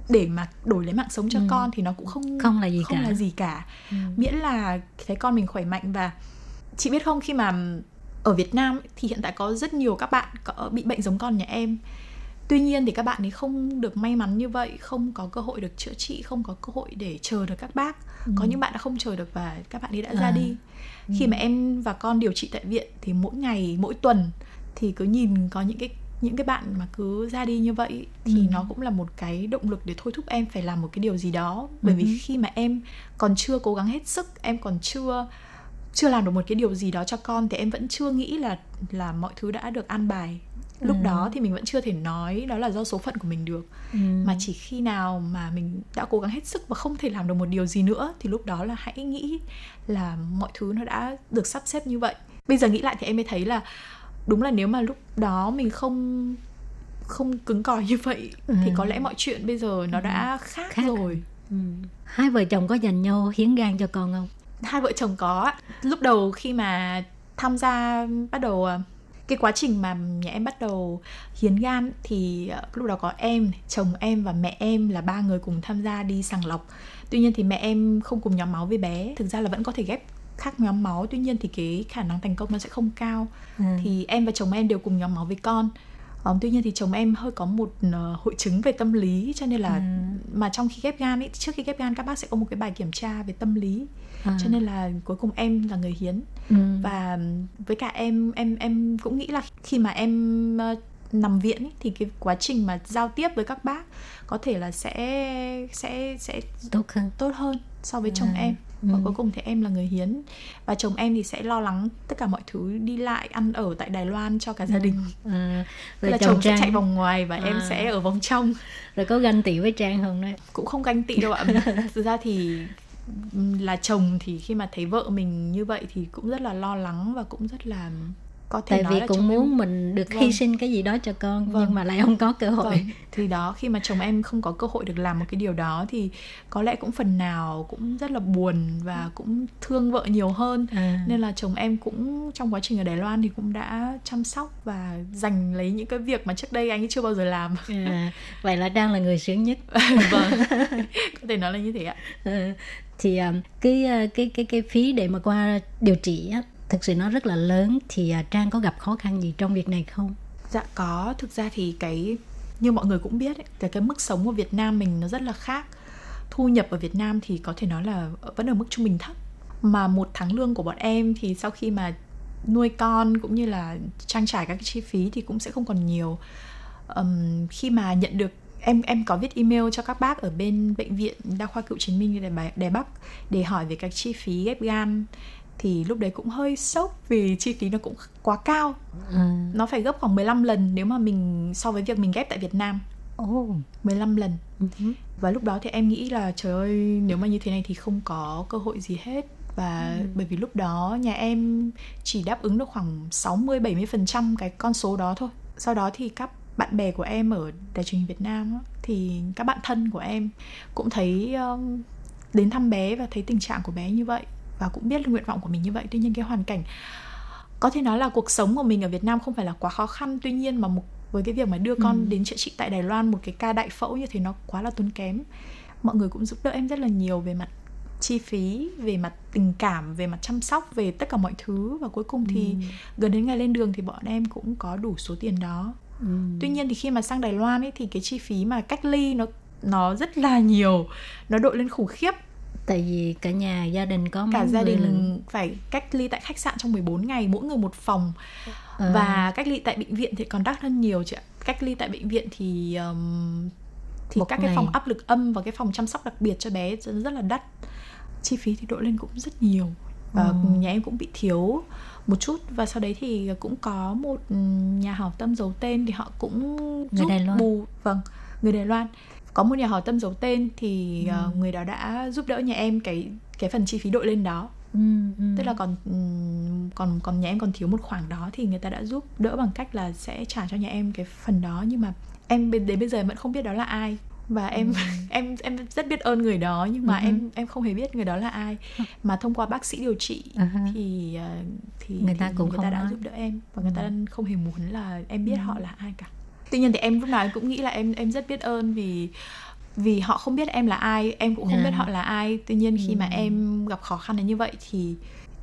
để mà đổi lấy mạng sống cho Ừ. con thì nó cũng không Không là gì không cả. là gì cả Ừ. miễn là thấy con mình khỏe mạnh và chị biết không khi mà ở Việt Nam thì hiện tại có rất nhiều các bạn có bị bệnh giống con nhà em tuy nhiên thì các bạn ấy không được may mắn như vậy không có cơ hội được chữa trị không có cơ hội để chờ được các bác có những bạn đã không chờ được và các bạn ấy đã ra À. đi khi mà em và con điều trị tại viện thì mỗi ngày mỗi tuần thì cứ nhìn có những cái những cái bạn mà cứ ra đi như vậy thì Ừ. nó cũng là một cái động lực để thôi thúc em phải làm một cái điều gì đó bởi Ừ. vì khi mà em còn chưa cố gắng hết sức em còn chưa chưa làm được một cái điều gì đó cho con thì em vẫn chưa nghĩ là là mọi thứ đã được an bài lúc Ừ. đó thì mình vẫn chưa thể nói đó là do số phận của mình được Ừ. mà chỉ khi nào mà mình đã cố gắng hết sức và không thể làm được một điều gì nữa thì lúc đó là hãy nghĩ là mọi thứ nó đã được sắp xếp như vậy bây giờ nghĩ lại thì em mới thấy là đúng là nếu mà lúc đó mình không không cứng cỏi như vậy thì Ừ. có lẽ mọi chuyện bây giờ nó đã khác, Khác. rồi Ừ. Hai vợ chồng có dành nhau hiến gan cho con không? hai vợ chồng có lúc đầu khi mà tham gia bắt đầu ờ, cái quá trình mà nhà em bắt đầu hiến gan thì ờ, lúc đó có em chồng em và mẹ em là ba người cùng tham gia đi sàng lọc tuy nhiên thì mẹ em không cùng nhóm máu với bé thực ra là vẫn có thể ghép khác nhóm máu tuy nhiên thì cái khả năng thành công nó sẽ không cao Ừ. thì em và chồng em đều cùng nhóm máu với con Ờ, tuy nhiên thì chồng em hơi có một ờ, hội chứng về tâm lý cho nên là Ừ. mà trong khi ghép gan ấy trước khi ghép gan các bác sẽ có một cái bài kiểm tra về tâm lý À. cho nên là cuối cùng em là người hiến Ừ. và với cả em em em cũng nghĩ là khi mà em ờ, nằm viện ý, thì cái quá trình mà giao tiếp với các bác có thể là sẽ sẽ sẽ tốt hơn. tốt hơn so với chồng À, em và ừ. cuối cùng thì em là người hiến. Và chồng em thì sẽ lo lắng tất cả mọi thứ đi lại ăn ở tại Đài Loan cho cả gia đình. À, Tức rồi là chồng chồng sẽ chạy vòng ngoài và em À. sẽ ở vòng trong. Rồi có ganh tị với Trang không đấy? cũng không ganh tị đâu ạ. Thực ra thì ừm, là chồng thì khi mà thấy vợ mình như vậy thì cũng rất là lo lắng và cũng rất là có thể tại vì cũng chồng muốn em... mình được hy Vâng. sinh cái gì đó cho con Vâng. nhưng mà lại không có cơ hội Vâng, thì đó khi mà chồng em không có cơ hội được làm một cái điều đó thì có lẽ cũng phần nào cũng rất là buồn và cũng thương vợ nhiều hơn À. nên là chồng em cũng trong quá trình ở Đài Loan thì cũng đã chăm sóc và giành lấy những cái việc mà trước đây anh ấy chưa bao giờ làm À, vậy là đang là người sướng nhất vâng có thể nói là như thế ạ Ờ, thì um, cái uh, cái cái cái phí để mà qua điều trị á thực sự nó rất là lớn thì à, Trang có gặp khó khăn gì trong việc này không? Dạ có, thực ra thì cái như mọi người cũng biết ấy, cái cái mức sống của Việt Nam mình nó rất là khác. Thu nhập ở Việt Nam thì có thể nói là vẫn ở mức trung bình thấp. Mà một tháng lương của bọn em thì sau khi mà nuôi con cũng như là trang trải các cái chi phí thì cũng sẽ không còn nhiều. um, khi mà nhận được em em có viết email cho các bác ở bên bệnh viện đa khoa cựu chiến binh Đài, Bà- Đài Bắc để hỏi về các chi phí ghép gan thì lúc đấy cũng hơi sốc vì chi phí nó cũng quá cao. À, nó phải gấp khoảng 15 lần nếu mà mình so với việc mình ghép tại Việt Nam. Ồ, 15 lần. Ừ hứ. và lúc đó thì em nghĩ là trời ơi nếu mà như thế này thì không có cơ hội gì hết. Và bởi vì lúc đó nhà em chỉ đáp ứng được khoảng 60 70% cái con số đó thôi. Sau đó thì các bạn bè của em ở đài truyền hình Việt Nam thì các bạn thân của em cũng thấy um, đến thăm bé và thấy tình trạng của bé như vậy và cũng biết là nguyện vọng của mình như vậy. Tuy nhiên cái hoàn cảnh có thể nói là cuộc sống của mình ở Việt Nam không phải là quá khó khăn. Tuy nhiên mà một với cái việc mà đưa con đến chữa trị tại Đài Loan một cái ca đại phẫu như thế nó quá là tốn kém. Mọi người cũng giúp đỡ em rất là nhiều về mặt chi phí về mặt tình cảm về mặt chăm sóc về tất cả mọi thứ. Và cuối cùng thì gần đến ngày lên đường thì bọn em cũng có đủ số tiền đó. Ừ. tuy nhiên thì khi mà sang Đài Loan ấy thì cái chi phí mà cách ly nó nó rất là nhiều. Nó đội lên khủng khiếp tại vì cả nhà gia đình có cả gia đình lận. phải cách ly tại khách sạn trong 14 ngày mỗi người một phòng Ờ. và cách ly tại bệnh viện thì còn đắt hơn nhiều chị ạ cách ly tại bệnh viện thì um, thì Một các cái ngày. phòng áp lực âm và cái phòng chăm sóc đặc biệt cho bé rất rất là đắt chi phí thì đội lên cũng rất nhiều và Ừ. nhà em cũng bị thiếu một chút và sau đấy thì cũng có một nhà hảo tâm giấu tên thì họ cũng Người giúp Đài Loan. bù vâng người Đài Loan có một nhà hảo tâm giấu tên thì Ừ. ờ, người đó đã giúp đỡ nhà em cái cái phần chi phí đội lên đó Ừ, ừ. tức là còn ừm, còn còn nhà em còn thiếu một khoản đó thì người ta đã giúp đỡ bằng cách là sẽ trả cho nhà em cái phần đó nhưng mà em đến bây giờ vẫn không biết đó là ai và em em em rất biết ơn người đó nhưng mà Ừ. em em không hề biết người đó là ai mà thông qua bác sĩ điều trị ha. thì ờ, thì Người ta thì cũng người ta đã nói. giúp đỡ em và người ta không hề muốn là em biết họ là ai cả tuy nhiên thì em lúc nào em cũng nghĩ là em em rất biết ơn vì vì họ không biết em là ai em cũng không À. biết họ là ai tuy nhiên khi mà em gặp khó khăn đến như vậy thì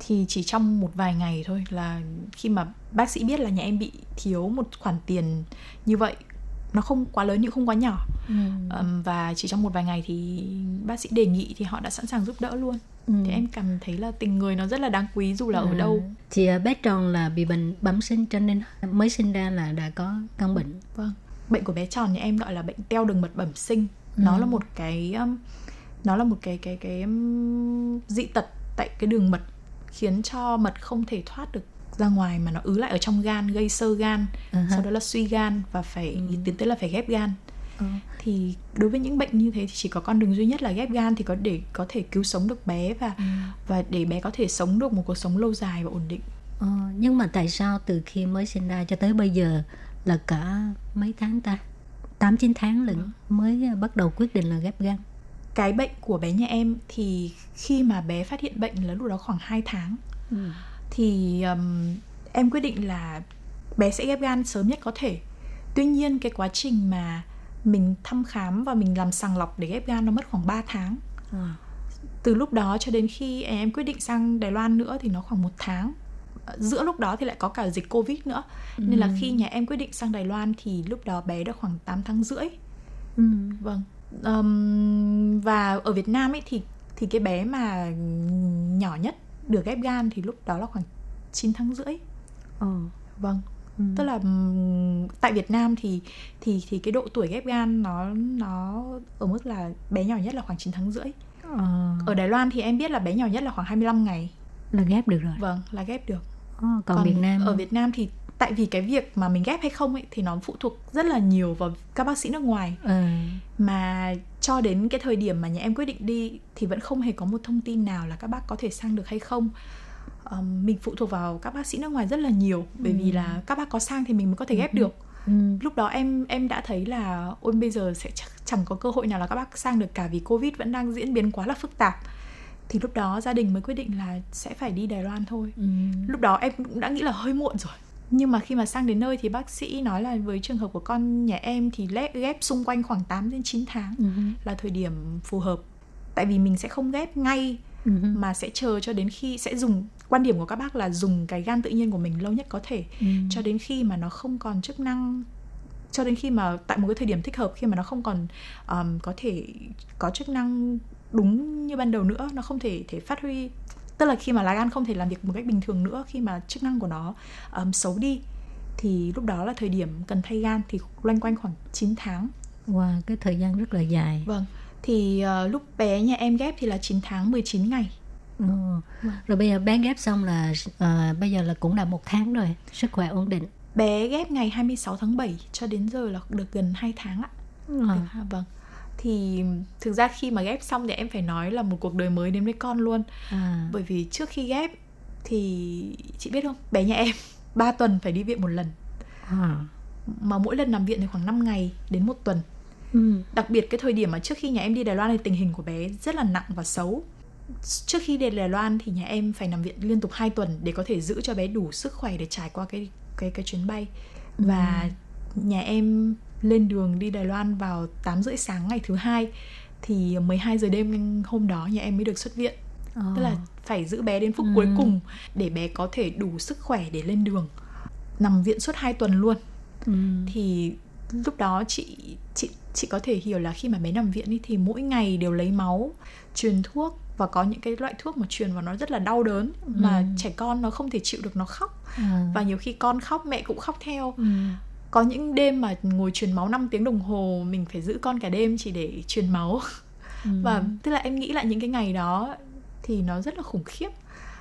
thì chỉ trong một vài ngày thôi là khi mà bác sĩ biết là nhà em bị thiếu một khoản tiền như vậy nó không quá lớn nhưng không quá nhỏ Ừ. Ừm, và chỉ trong một vài ngày thì bác sĩ đề nghị thì họ đã sẵn sàng giúp đỡ luôn Ừ. thì em cảm thấy là tình người nó rất là đáng quý dù là ở À, đâu thì à, bé tròn là bị bệnh bẩm sinh cho nên mới sinh ra là đã có căn bệnh Vâng. Bệnh của bé tròn nhà em gọi là bệnh teo đường mật bẩm sinh. Ừ. Nó là một cái um, nó là một cái cái cái um, dị tật tại cái đường mật khiến cho mật không thể thoát được ra ngoài mà nó ứ lại ở trong gan gây sơ gan, ha. sau đó là suy gan và phải tiến tới là phải ghép gan. Ờ. Thì đối với những bệnh như thế thì chỉ có con đường duy nhất là ghép gan thì có để có thể cứu sống được bé và và để bé có thể sống được một cuộc sống lâu dài và ổn định. Ờ, nhưng mà tại sao từ khi mới sinh ra cho tới bây giờ là cả mấy tháng ta? 8 9 tháng lận mới à, bắt đầu quyết định là ghép gan. cái bệnh của bé nhà em thì khi mà bé phát hiện bệnh là lúc đó khoảng 2 tháng thì um, em quyết định là bé sẽ ghép gan sớm nhất có thể tuy nhiên cái quá trình mà mình thăm khám và mình làm sàng lọc để ghép gan nó mất khoảng 3 tháng À. từ lúc đó cho đến khi em quyết định sang Đài Loan nữa thì nó khoảng một tháng giữa lúc đó thì lại có cả dịch Covid nữa nên là khi nhà em quyết định sang Đài Loan thì lúc đó bé đã khoảng 8 tháng rưỡi Ừ. Vâng. Ờm, và ở Việt Nam ấy thì thì cái bé mà nhỏ nhất được ghép gan thì lúc đó là khoảng 9 tháng rưỡi. Ờ. Vâng. Ừ. Tức là tại Việt Nam thì thì thì cái độ tuổi ghép gan nó nó ở mức là bé nhỏ nhất là khoảng 9 tháng rưỡi. Ờ, Ở Đài Loan thì em biết là bé nhỏ nhất là khoảng 25 ngày. là ghép được rồi. Vâng, là ghép được. Ờ, còn, Việt Nam ở Việt Nam thì tại vì cái việc mà mình ghép hay không ấy thì nó phụ thuộc rất là nhiều vào các bác sĩ nước ngoài Ờ, mà cho đến cái thời điểm mà nhà em quyết định đi thì vẫn không hề có một thông tin nào là các bác có thể sang được hay không um, mình phụ thuộc vào các bác sĩ nước ngoài rất là nhiều bởi vì Ừ. là các bác có sang thì mình mới có thể ghép Ừ. được Ừ. lúc đó em em đã thấy là ôi bây giờ sẽ chắc, chẳng có cơ hội nào là các bác sang được cả vì covid vẫn đang diễn biến quá là phức tạp thì lúc đó gia đình mới quyết định là sẽ phải đi Đài Loan thôi Ừ. lúc đó em cũng đã nghĩ là hơi muộn rồi nhưng mà khi mà sang đến nơi thì bác sĩ nói là với trường hợp của con nhà em thì ghép, ghép xung quanh khoảng 8 đến 9 tháng Ừ. là thời điểm phù hợp tại vì mình sẽ không ghép ngay Ừ. mà sẽ chờ cho đến khi sẽ dùng quan điểm của các bác là dùng cái gan tự nhiên của mình lâu nhất có thể Ừ. cho đến khi mà nó không còn chức năng cho đến khi mà tại một cái thời điểm thích hợp khi mà nó không còn um, có thể có chức năng đúng như ban đầu nữa nó không thể thể phát huy tức là khi mà lá gan không thể làm việc một cách bình thường nữa khi mà chức năng của nó um, xấu đi thì lúc đó là thời điểm cần thay gan thì loanh quanh khoảng 9 tháng Wow, cái thời gian rất là dài. vâng thì uh, lúc bé nhà em ghép thì là 9 tháng 19 ngày Ừ. Rồi bây giờ bé ghép xong là à, bây giờ là cũng đã một tháng rồi, sức khỏe ổn định. bé ghép ngày 26 tháng 7 cho đến giờ là được gần 2 tháng ạ Ừ. À, vâng thì thực ra khi mà ghép xong thì em phải nói là một cuộc đời mới đến với con luôn À. bởi vì trước khi ghép thì chị biết không bé nhà em 3 tuần phải đi viện một lần À. mà mỗi lần nằm viện thì khoảng 5 ngày đến một tuần Ừ. đặc biệt cái thời điểm mà trước khi nhà em đi Đài Loan thì tình hình của bé rất là nặng và xấu trước khi đi Đài Loan thì nhà em phải nằm viện liên tục 2 tuần để có thể giữ cho bé đủ sức khỏe để trải qua cái cái cái chuyến bay và nhà em lên đường đi Đài Loan vào 8 rưỡi sáng ngày thứ hai thì 12 giờ đêm hôm đó nhà em mới được xuất viện Ờ. tức là phải giữ bé đến phút Ừ. cuối cùng để bé có thể đủ sức khỏe để lên đường nằm viện suốt 2 tuần luôn Ừ. thì lúc đó chị chị chị có thể hiểu là khi mà bé nằm viện thì mỗi ngày đều lấy máu truyền thuốc và có những cái loại thuốc mà truyền vào nó rất là đau đớn mà Ừ. trẻ con nó không thể chịu được nó khóc À. và nhiều khi con khóc mẹ cũng khóc theo Ừ. có những đêm mà ngồi truyền máu 5 tiếng đồng hồ mình phải giữ con cả đêm chỉ để truyền máu Ừ. và tức là em nghĩ lại những cái ngày đó thì nó rất là khủng khiếp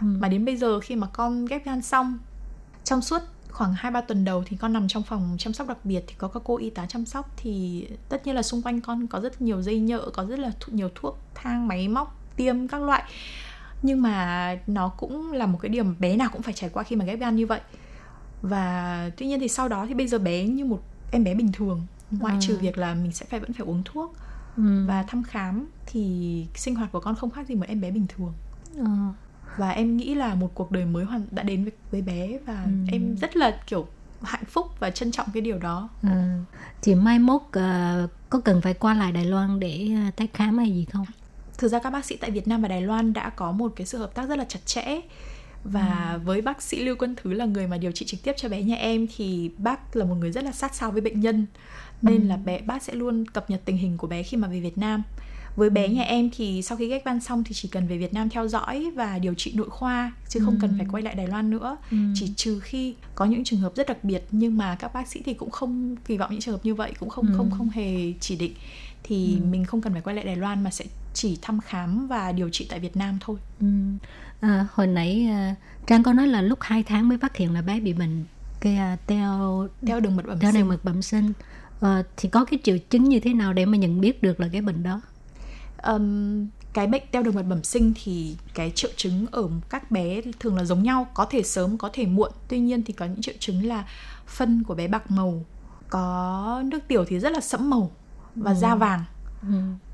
Ừ. mà đến bây giờ khi mà con ghép gan xong trong suốt khoảng 2-3 tuần đầu thì con nằm trong phòng chăm sóc đặc biệt thì có các cô y tá chăm sóc thì tất nhiên là xung quanh con có rất nhiều dây nhợ có rất là nhiều thuốc thang máy móc tiêm các loại nhưng mà nó cũng là một cái điều mà bé nào cũng phải trải qua khi mà ghép gan như vậy và tuy nhiên thì sau đó thì bây giờ bé như một em bé bình thường ngoại À. trừ việc là mình sẽ phải vẫn phải uống thuốc Ừ. và thăm khám thì sinh hoạt của con không khác gì một em bé bình thường Ờ. và em nghĩ là một cuộc đời mới hoàn đã đến với, với bé và Ừ. em rất là kiểu hạnh phúc và trân trọng cái điều đó À, chị mai mốt à, có cần phải qua lại Đài Loan để à, tái khám hay gì không? Thực ra các bác sĩ tại Việt Nam và Đài Loan đã có một cái sự hợp tác rất là chặt chẽ. Và với bác sĩ Lưu Quân Thứ là người mà điều trị trực tiếp cho bé nhà em thì bác là một người rất là sát sao với bệnh nhân. Nên là bé bác sẽ luôn cập nhật tình hình của bé khi mà về Việt Nam. Với bé nhà em thì sau khi ghép gan xong thì chỉ cần về Việt Nam theo dõi và điều trị nội khoa chứ không cần phải quay lại Đài Loan nữa. Ừ. chỉ trừ khi có những trường hợp rất đặc biệt nhưng mà các bác sĩ thì cũng không kỳ vọng những trường hợp như vậy cũng không Ừ. không không hề chỉ định. Thì Ừ. mình không cần phải quay lại Đài Loan mà sẽ chỉ thăm khám và điều trị tại Việt Nam thôi. Ừ. À, hồi nãy à, Trang có nói là lúc 2 tháng mới phát hiện là bé bị bệnh cái à, teo Theo đường mật bẩm teo đường mật bẩm sinh. Ờ, thì có cái triệu chứng như thế nào để mà nhận biết được là cái bệnh đó? Ừm, cái bệnh teo đường mật bẩm sinh thì cái triệu chứng ở các bé thường là giống nhau, có thể sớm có thể muộn. Tuy nhiên thì có những triệu chứng là phân của bé bạc màu, có nước tiểu thì rất là sẫm màu và da vàng.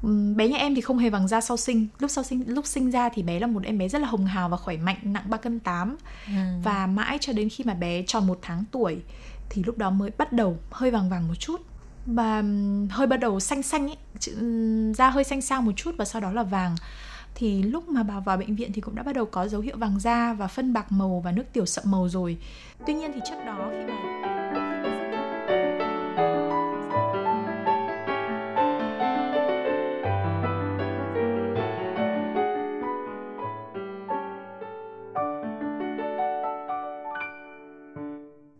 Ừ. Bé nhà em thì không hề vàng da sau sinh. Lúc sau sinh lúc sinh ra thì bé là một em bé rất là hồng hào và khỏe mạnh nặng 3 cân 8 À. và mãi cho đến khi mà bé tròn một tháng tuổi thì lúc đó mới bắt đầu hơi vàng vàng một chút. Và hơi bắt đầu xanh xanh ấy da hơi xanh xao một chút và sau đó là vàng. Thì lúc mà bà vào bệnh viện thì cũng đã bắt đầu có dấu hiệu vàng da và phân bạc màu và nước tiểu sậm màu rồi. Tuy nhiên thì trước đó khi mà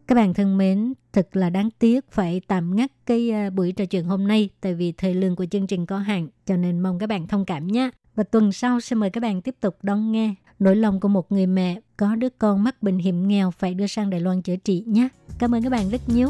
Các bạn thân mến, thật là đáng tiếc phải tạm ngắt cái ờ, buổi trò chuyện hôm nay tại vì thời lượng của chương trình có hạn, cho nên mong các bạn thông cảm nhé. Và tuần sau sẽ mời các bạn tiếp tục đón nghe nỗi lòng của một người mẹ có đứa con mắc bệnh hiểm nghèo phải đưa sang Đài Loan chữa trị nhé. Cảm ơn các bạn rất nhiều.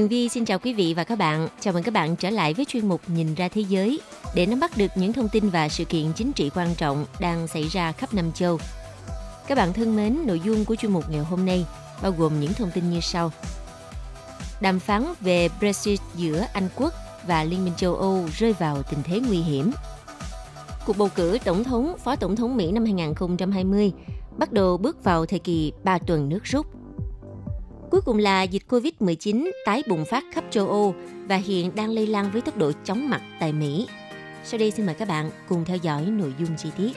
Tường Vi xin chào quý vị và các bạn. Chào mừng các bạn trở lại với chuyên mục Nhìn ra thế giới để nắm bắt được những thông tin và sự kiện chính trị quan trọng đang xảy ra khắp năm châu. Các bạn thân mến, nội dung của chuyên mục ngày hôm nay bao gồm những thông tin như sau. Đàm phán về Brexit giữa Anh Quốc và Liên minh châu Âu rơi vào tình thế nguy hiểm. Cuộc bầu cử tổng thống, phó tổng thống Mỹ năm 2020 bắt đầu bước vào thời kỳ 3 tuần nước rút Cuối cùng là dịch Covid-19 tái bùng phát khắp châu Âu và hiện đang lây lan với tốc độ chóng mặt tại Mỹ. Sau đây xin mời các bạn cùng theo dõi nội dung chi tiết.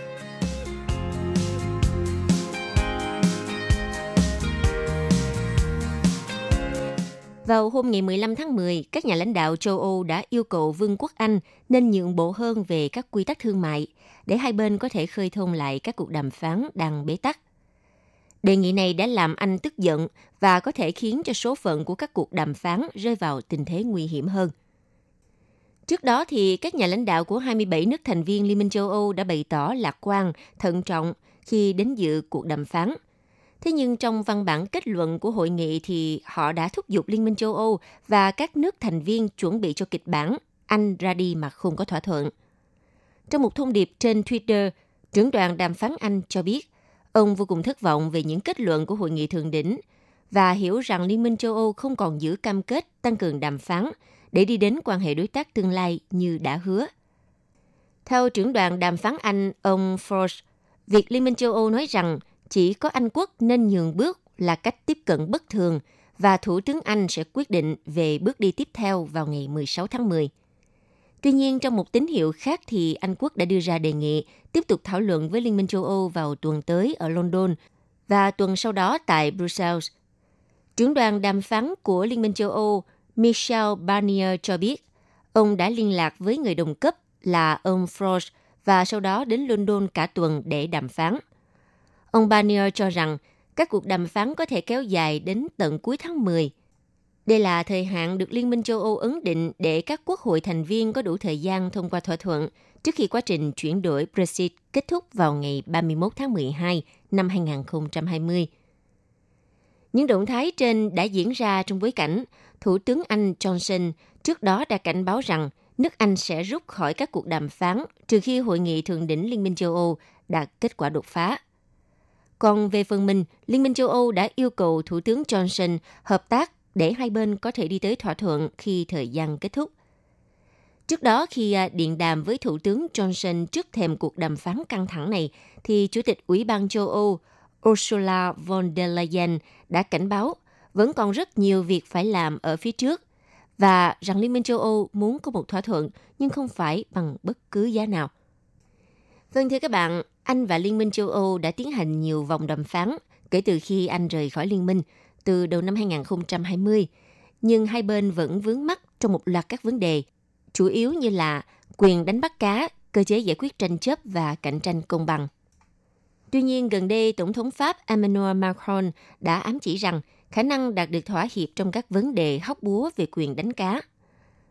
Vào hôm ngày 15 tháng 10, các nhà lãnh đạo châu Âu đã yêu cầu Vương quốc Anh nên nhượng bộ hơn về các quy tắc thương mại để hai bên có thể khơi thông lại các cuộc đàm phán đang bế tắc. Đề nghị này đã làm Anh tức giận và có thể khiến cho số phận của các cuộc đàm phán rơi vào tình thế nguy hiểm hơn. Trước đó thì các nhà lãnh đạo của 27 nước thành viên Liên minh châu Âu đã bày tỏ lạc quan, thận trọng khi đến dự cuộc đàm phán. Thế nhưng trong văn bản kết luận của hội nghị thì họ đã thúc giục Liên minh châu Âu và các nước thành viên chuẩn bị cho kịch bản Anh ra đi mà không có thỏa thuận. Trong một thông điệp trên Twitter, trưởng đoàn đàm phán Anh cho biết Ông vô cùng thất vọng về những kết luận của hội nghị thượng đỉnh và hiểu rằng Liên minh châu Âu không còn giữ cam kết tăng cường đàm phán để đi đến quan hệ đối tác tương lai như đã hứa. Theo trưởng đoàn đàm phán Anh, ông Frost, việc Liên minh châu Âu nói rằng chỉ có Anh quốc nên nhường bước là cách tiếp cận bất thường và Thủ tướng Anh sẽ quyết định về bước đi tiếp theo vào ngày 16 tháng 10. Tuy nhiên, trong một tín hiệu khác thì Anh quốc đã đưa ra đề nghị tiếp tục thảo luận với Liên minh châu Âu vào tuần tới ở London và tuần sau đó tại Brussels. Trưởng đoàn đàm phán của Liên minh châu Âu Michel Barnier cho biết, ông đã liên lạc với người đồng cấp là ông Frost và sau đó đến London cả tuần để đàm phán. Ông Barnier cho rằng các cuộc đàm phán có thể kéo dài đến tận cuối tháng 10 đây là thời hạn được Liên minh châu Âu ấn định để các quốc hội thành viên có đủ thời gian thông qua thỏa thuận trước khi quá trình chuyển đổi Brexit kết thúc vào ngày 31 tháng 12 năm 2020. Những động thái trên đã diễn ra trong bối cảnh Thủ tướng Anh Johnson trước đó đã cảnh báo rằng nước Anh sẽ rút khỏi các cuộc đàm phán trừ khi hội nghị thượng đỉnh Liên minh châu Âu đạt kết quả đột phá. Còn về phần mình, Liên minh châu Âu đã yêu cầu Thủ tướng Johnson hợp tác để hai bên có thể đi tới thỏa thuận khi thời gian kết thúc. Trước đó, khi à, điện đàm với Thủ tướng Johnson trước thềm cuộc đàm phán căng thẳng này, thì Chủ tịch Ủy ban châu Âu Ursula von der Leyen đã cảnh báo vẫn còn rất nhiều việc phải làm ở phía trước và rằng Liên minh châu Âu muốn có một thỏa thuận nhưng không phải bằng bất cứ giá nào. Vâng thưa các bạn, Anh và Liên minh châu Âu đã tiến hành nhiều vòng đàm phán kể từ khi Anh rời khỏi Liên minh từ đầu năm 2020, nhưng hai bên vẫn vướng mắc trong một loạt các vấn đề, chủ yếu như là quyền đánh bắt cá, cơ chế giải quyết tranh chấp và cạnh tranh công bằng. Tuy nhiên, gần đây, Tổng thống Pháp Emmanuel Macron đã ám chỉ rằng khả năng đạt được thỏa hiệp trong các vấn đề hóc búa về quyền đánh cá.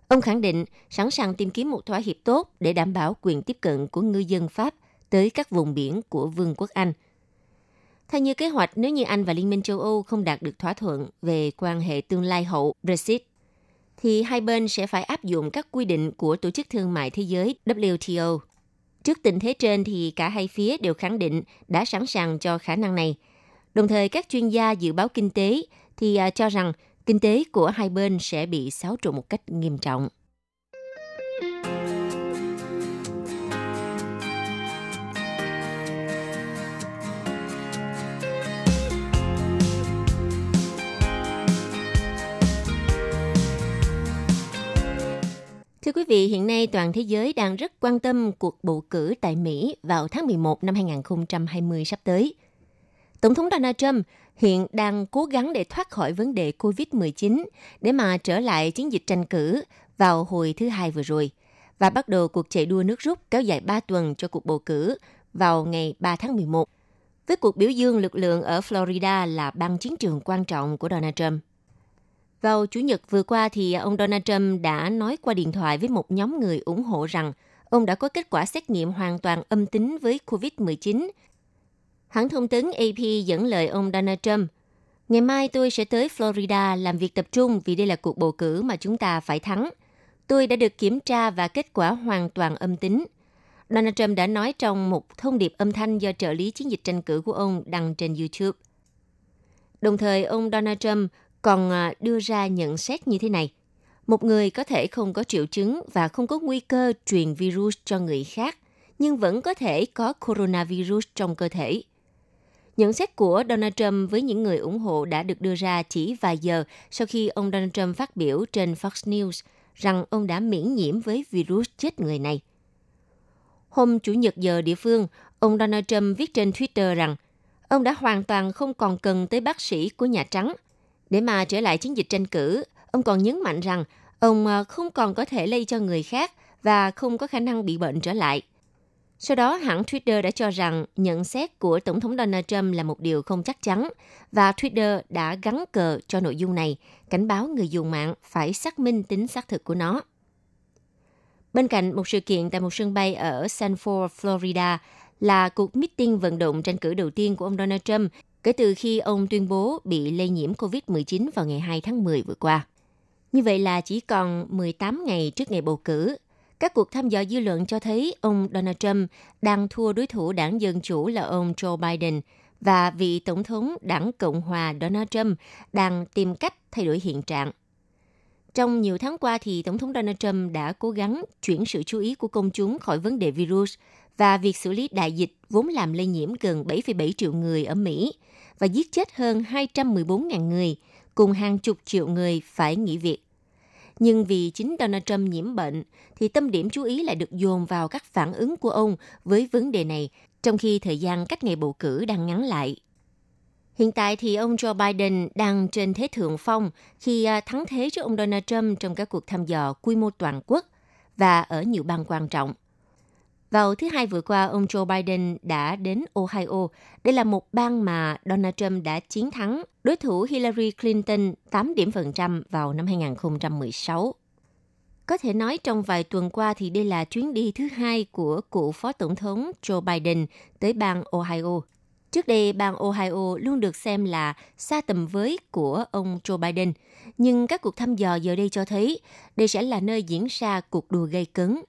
Ông khẳng định sẵn sàng tìm kiếm một thỏa hiệp tốt để đảm bảo quyền tiếp cận của ngư dân Pháp tới các vùng biển của Vương quốc Anh – theo như kế hoạch, nếu như Anh và Liên minh châu Âu không đạt được thỏa thuận về quan hệ tương lai hậu Brexit, thì hai bên sẽ phải áp dụng các quy định của Tổ chức Thương mại Thế giới WTO. Trước tình thế trên thì cả hai phía đều khẳng định đã sẵn sàng cho khả năng này. Đồng thời các chuyên gia dự báo kinh tế thì à, cho rằng kinh tế của hai bên sẽ bị xáo trộn một cách nghiêm trọng. Thưa quý vị, hiện nay toàn thế giới đang rất quan tâm cuộc bầu cử tại Mỹ vào tháng 11 năm 2020 sắp tới. Tổng thống Donald Trump hiện đang cố gắng để thoát khỏi vấn đề COVID-19 để mà trở lại chiến dịch tranh cử vào hồi thứ hai vừa rồi và bắt đầu cuộc chạy đua nước rút kéo dài 3 tuần cho cuộc bầu cử vào ngày 3 tháng 11. Với cuộc biểu dương lực lượng ở Florida là bang chiến trường quan trọng của Donald Trump. Vào Chủ nhật vừa qua thì ông Donald Trump đã nói qua điện thoại với một nhóm người ủng hộ rằng ông đã có kết quả xét nghiệm hoàn toàn âm tính với COVID-19. Hãng thông tấn AP dẫn lời ông Donald Trump, Ngày mai tôi sẽ tới Florida làm việc tập trung vì đây là cuộc bầu cử mà chúng ta phải thắng. Tôi đã được kiểm tra và kết quả hoàn toàn âm tính. Donald Trump đã nói trong một thông điệp âm thanh do trợ lý chiến dịch tranh cử của ông đăng trên YouTube. Đồng thời, ông Donald Trump còn à, đưa ra nhận xét như thế này. Một người có thể không có triệu chứng và không có nguy cơ truyền virus cho người khác, nhưng vẫn có thể có coronavirus trong cơ thể. Nhận xét của Donald Trump với những người ủng hộ đã được đưa ra chỉ vài giờ sau khi ông Donald Trump phát biểu trên Fox News rằng ông đã miễn nhiễm với virus chết người này. Hôm Chủ nhật giờ địa phương, ông Donald Trump viết trên Twitter rằng ông đã hoàn toàn không còn cần tới bác sĩ của Nhà Trắng. Để mà trở lại chiến dịch tranh cử, ông còn nhấn mạnh rằng ông ờ, không còn có thể lây cho người khác và không có khả năng bị bệnh trở lại. Sau đó, hãng Twitter đã cho rằng nhận xét của Tổng thống Donald Trump là một điều không chắc chắn và Twitter đã gắn cờ cho nội dung này, cảnh báo người dùng mạng phải xác minh tính xác thực của nó. Bên cạnh một sự kiện tại một sân bay ở Sanford, Florida là cuộc meeting vận động tranh cử đầu tiên của ông Donald Trump kể từ khi ông tuyên bố bị lây nhiễm COVID-19 vào ngày 2 tháng 10 vừa qua. Như vậy là chỉ còn 18 ngày trước ngày bầu cử, các cuộc thăm dò dư luận cho thấy ông Donald Trump đang thua đối thủ đảng Dân Chủ là ông Joe Biden và vị Tổng thống đảng Cộng hòa Donald Trump đang tìm cách thay đổi hiện trạng. Trong nhiều tháng qua thì Tổng thống Donald Trump đã cố gắng chuyển sự chú ý của công chúng khỏi vấn đề virus và việc xử lý đại dịch vốn làm lây nhiễm gần 7,7 triệu người ở Mỹ và giết chết hơn 214.000 người, cùng hàng chục triệu người phải nghỉ việc. Nhưng vì chính Donald Trump nhiễm bệnh, thì tâm điểm chú ý lại được dồn vào các phản ứng của ông với vấn đề này, trong khi thời gian cách ngày bầu cử đang ngắn lại. Hiện tại thì ông Joe Biden đang trên thế thượng phong khi à, thắng thế trước ông Donald Trump trong các cuộc thăm dò quy mô toàn quốc và ở nhiều bang quan trọng. Vào thứ Hai vừa qua, ông Joe Biden đã đến Ohio. Đây là một bang mà Donald Trump đã chiến thắng đối thủ Hillary Clinton 8 điểm phần trăm vào năm 2016. Có thể nói trong vài tuần qua thì đây là chuyến đi thứ hai của cựu Phó Tổng thống Joe Biden tới bang Ohio. Trước đây, bang Ohio luôn được xem là xa tầm với của ông Joe Biden, nhưng các cuộc thăm dò giờ đây cho thấy đây sẽ là nơi diễn ra cuộc đua gây cấn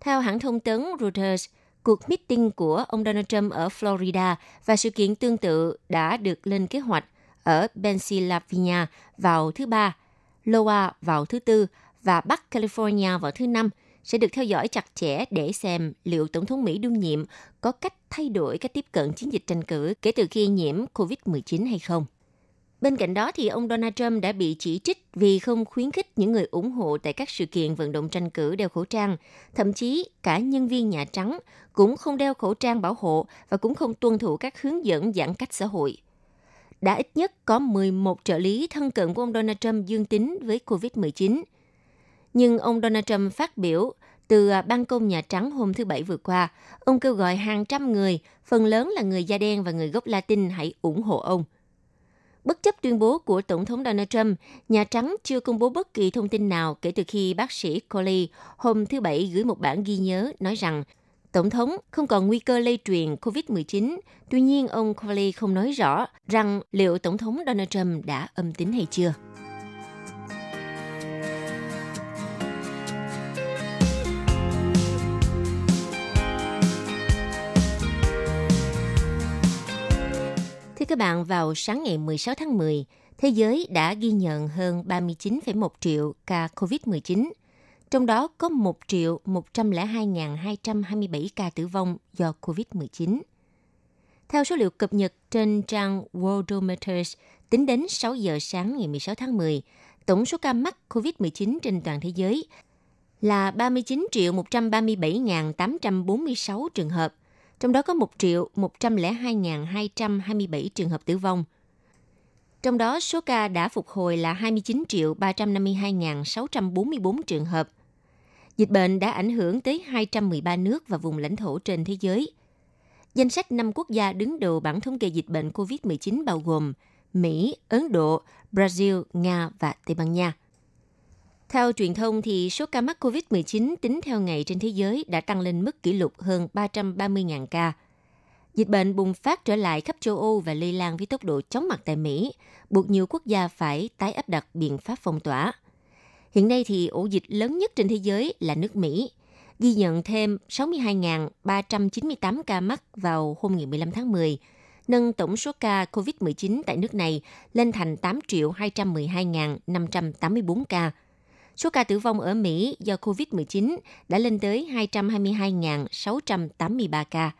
theo hãng thông tấn Reuters, cuộc meeting của ông Donald Trump ở Florida và sự kiện tương tự đã được lên kế hoạch ở Pennsylvania vào thứ Ba, Iowa vào thứ Tư và Bắc California vào thứ Năm sẽ được theo dõi chặt chẽ để xem liệu Tổng thống Mỹ đương nhiệm có cách thay đổi cách tiếp cận chiến dịch tranh cử kể từ khi nhiễm COVID-19 hay không. Bên cạnh đó thì ông Donald Trump đã bị chỉ trích vì không khuyến khích những người ủng hộ tại các sự kiện vận động tranh cử đeo khẩu trang, thậm chí cả nhân viên Nhà Trắng cũng không đeo khẩu trang bảo hộ và cũng không tuân thủ các hướng dẫn giãn cách xã hội. Đã ít nhất có 11 trợ lý thân cận của ông Donald Trump dương tính với COVID-19. Nhưng ông Donald Trump phát biểu từ à, ban công Nhà Trắng hôm thứ Bảy vừa qua, ông kêu gọi hàng trăm người, phần lớn là người da đen và người gốc Latin hãy ủng hộ ông – Bất chấp tuyên bố của Tổng thống Donald Trump, Nhà Trắng chưa công bố bất kỳ thông tin nào kể từ khi bác sĩ Coley hôm thứ Bảy gửi một bản ghi nhớ nói rằng Tổng thống không còn nguy cơ lây truyền COVID-19. Tuy nhiên, ông Coley không nói rõ rằng liệu Tổng thống Donald Trump đã âm tính hay chưa. Các bạn, vào sáng ngày 16 tháng 10, thế giới đã ghi nhận hơn 39,1 triệu ca COVID-19, trong đó có 1 triệu 102.227 ca tử vong do COVID-19. Theo số liệu cập nhật trên trang Worldometers, tính đến 6 giờ sáng ngày 16 tháng 10, tổng số ca mắc COVID-19 trên toàn thế giới là 39 triệu 137.846 trường hợp, trong đó có 1 triệu 102.227 trường hợp tử vong. Trong đó, số ca đã phục hồi là 29 triệu 352.644 trường hợp. Dịch bệnh đã ảnh hưởng tới 213 nước và vùng lãnh thổ trên thế giới. Danh sách 5 quốc gia đứng đầu bảng thống kê dịch bệnh COVID-19 bao gồm Mỹ, Ấn Độ, Brazil, Nga và Tây Ban Nha. Theo truyền thông, thì số ca mắc COVID-19 tính theo ngày trên thế giới đã tăng lên mức kỷ lục hơn 330.000 ca. Dịch bệnh bùng phát trở lại khắp châu Âu và lây lan với tốc độ chóng mặt tại Mỹ, buộc nhiều quốc gia phải tái áp đặt biện pháp phong tỏa. Hiện nay thì ổ dịch lớn nhất trên thế giới là nước Mỹ, ghi nhận thêm 62.398 ca mắc vào hôm ngày 15 tháng 10, nâng tổng số ca COVID-19 tại nước này lên thành 8 212.584 ca. Số ca tử vong ở Mỹ do COVID-19 đã lên tới 222.683 ca.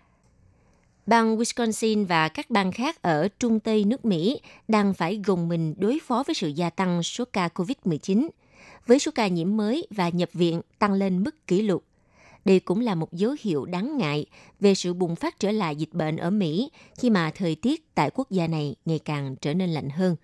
Bang Wisconsin và các bang khác ở trung tây nước Mỹ đang phải gồng mình đối phó với sự gia tăng số ca COVID-19, với số ca nhiễm mới và nhập viện tăng lên mức kỷ lục. Đây cũng là một dấu hiệu đáng ngại về sự bùng phát trở lại dịch bệnh ở Mỹ khi mà thời tiết tại quốc gia này ngày càng trở nên lạnh hơn.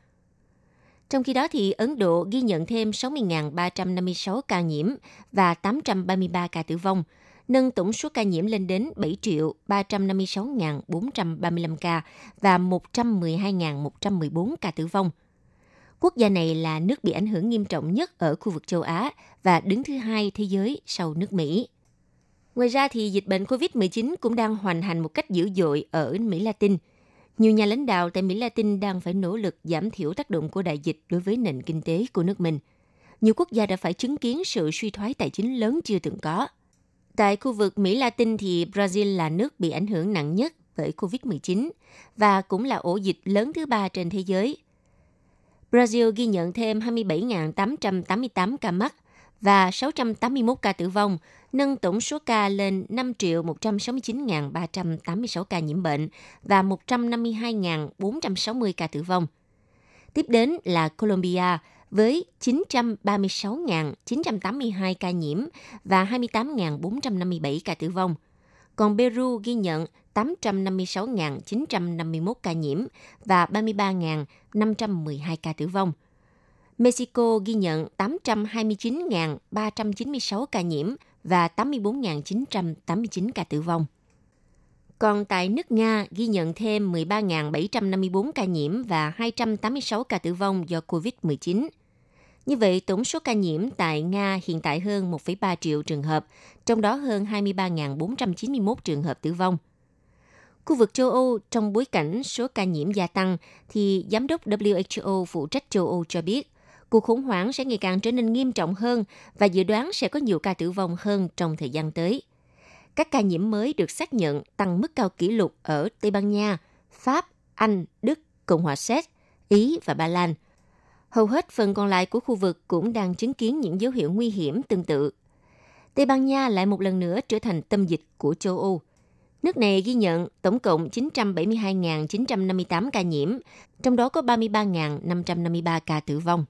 Trong khi đó thì Ấn Độ ghi nhận thêm 60.356 ca nhiễm và 833 ca tử vong, nâng tổng số ca nhiễm lên đến 7 triệu 356.435 ca và 112.114 ca tử vong. Quốc gia này là nước bị ảnh hưởng nghiêm trọng nhất ở khu vực châu Á và đứng thứ hai thế giới sau nước Mỹ. Ngoài ra thì dịch bệnh COVID-19 cũng đang hoành hành một cách dữ dội ở Mỹ Latin. Nhiều nhà lãnh đạo tại Mỹ Latin đang phải nỗ lực giảm thiểu tác động của đại dịch đối với nền kinh tế của nước mình. Nhiều quốc gia đã phải chứng kiến sự suy thoái tài chính lớn chưa từng có. Tại khu vực Mỹ Latin thì Brazil là nước bị ảnh hưởng nặng nhất bởi COVID-19 và cũng là ổ dịch lớn thứ ba trên thế giới. Brazil ghi nhận thêm 27.888 ca mắc và 681 ca tử vong, nâng tổng số ca lên 5 169.386 ca nhiễm bệnh và 152.460 ca tử vong. Tiếp đến là Colombia với 936.982 ca nhiễm và 28.457 ca tử vong. Còn Peru ghi nhận 856.951 ca nhiễm và 33.512 ca tử vong. Mexico ghi nhận 829.396 ca nhiễm và 84.989 ca tử vong. Còn tại nước Nga ghi nhận thêm 13.754 ca nhiễm và 286 ca tử vong do COVID-19. Như vậy, tổng số ca nhiễm tại Nga hiện tại hơn 1,3 triệu trường hợp, trong đó hơn 23.491 trường hợp tử vong. Khu vực châu Âu trong bối cảnh số ca nhiễm gia tăng thì Giám đốc WHO phụ trách châu Âu cho biết cuộc khủng hoảng sẽ ngày càng trở nên nghiêm trọng hơn và dự đoán sẽ có nhiều ca tử vong hơn trong thời gian tới. Các ca nhiễm mới được xác nhận tăng mức cao kỷ lục ở Tây Ban Nha, Pháp, Anh, Đức, Cộng hòa Séc, Ý và Ba Lan. Hầu hết phần còn lại của khu vực cũng đang chứng kiến những dấu hiệu nguy hiểm tương tự. Tây Ban Nha lại một lần nữa trở thành tâm dịch của châu Âu. Nước này ghi nhận tổng cộng 972.958 ca nhiễm, trong đó có 33.553 ca tử vong.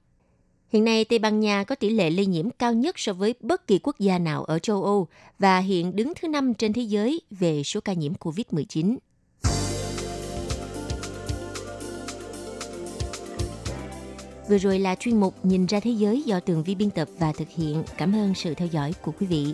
Hiện nay, Tây Ban Nha có tỷ lệ lây nhiễm cao nhất so với bất kỳ quốc gia nào ở châu Âu và hiện đứng thứ năm trên thế giới về số ca nhiễm COVID-19. Vừa rồi là chuyên mục Nhìn ra thế giới do Tường Vi biên tập và thực hiện. Cảm ơn sự theo dõi của quý vị.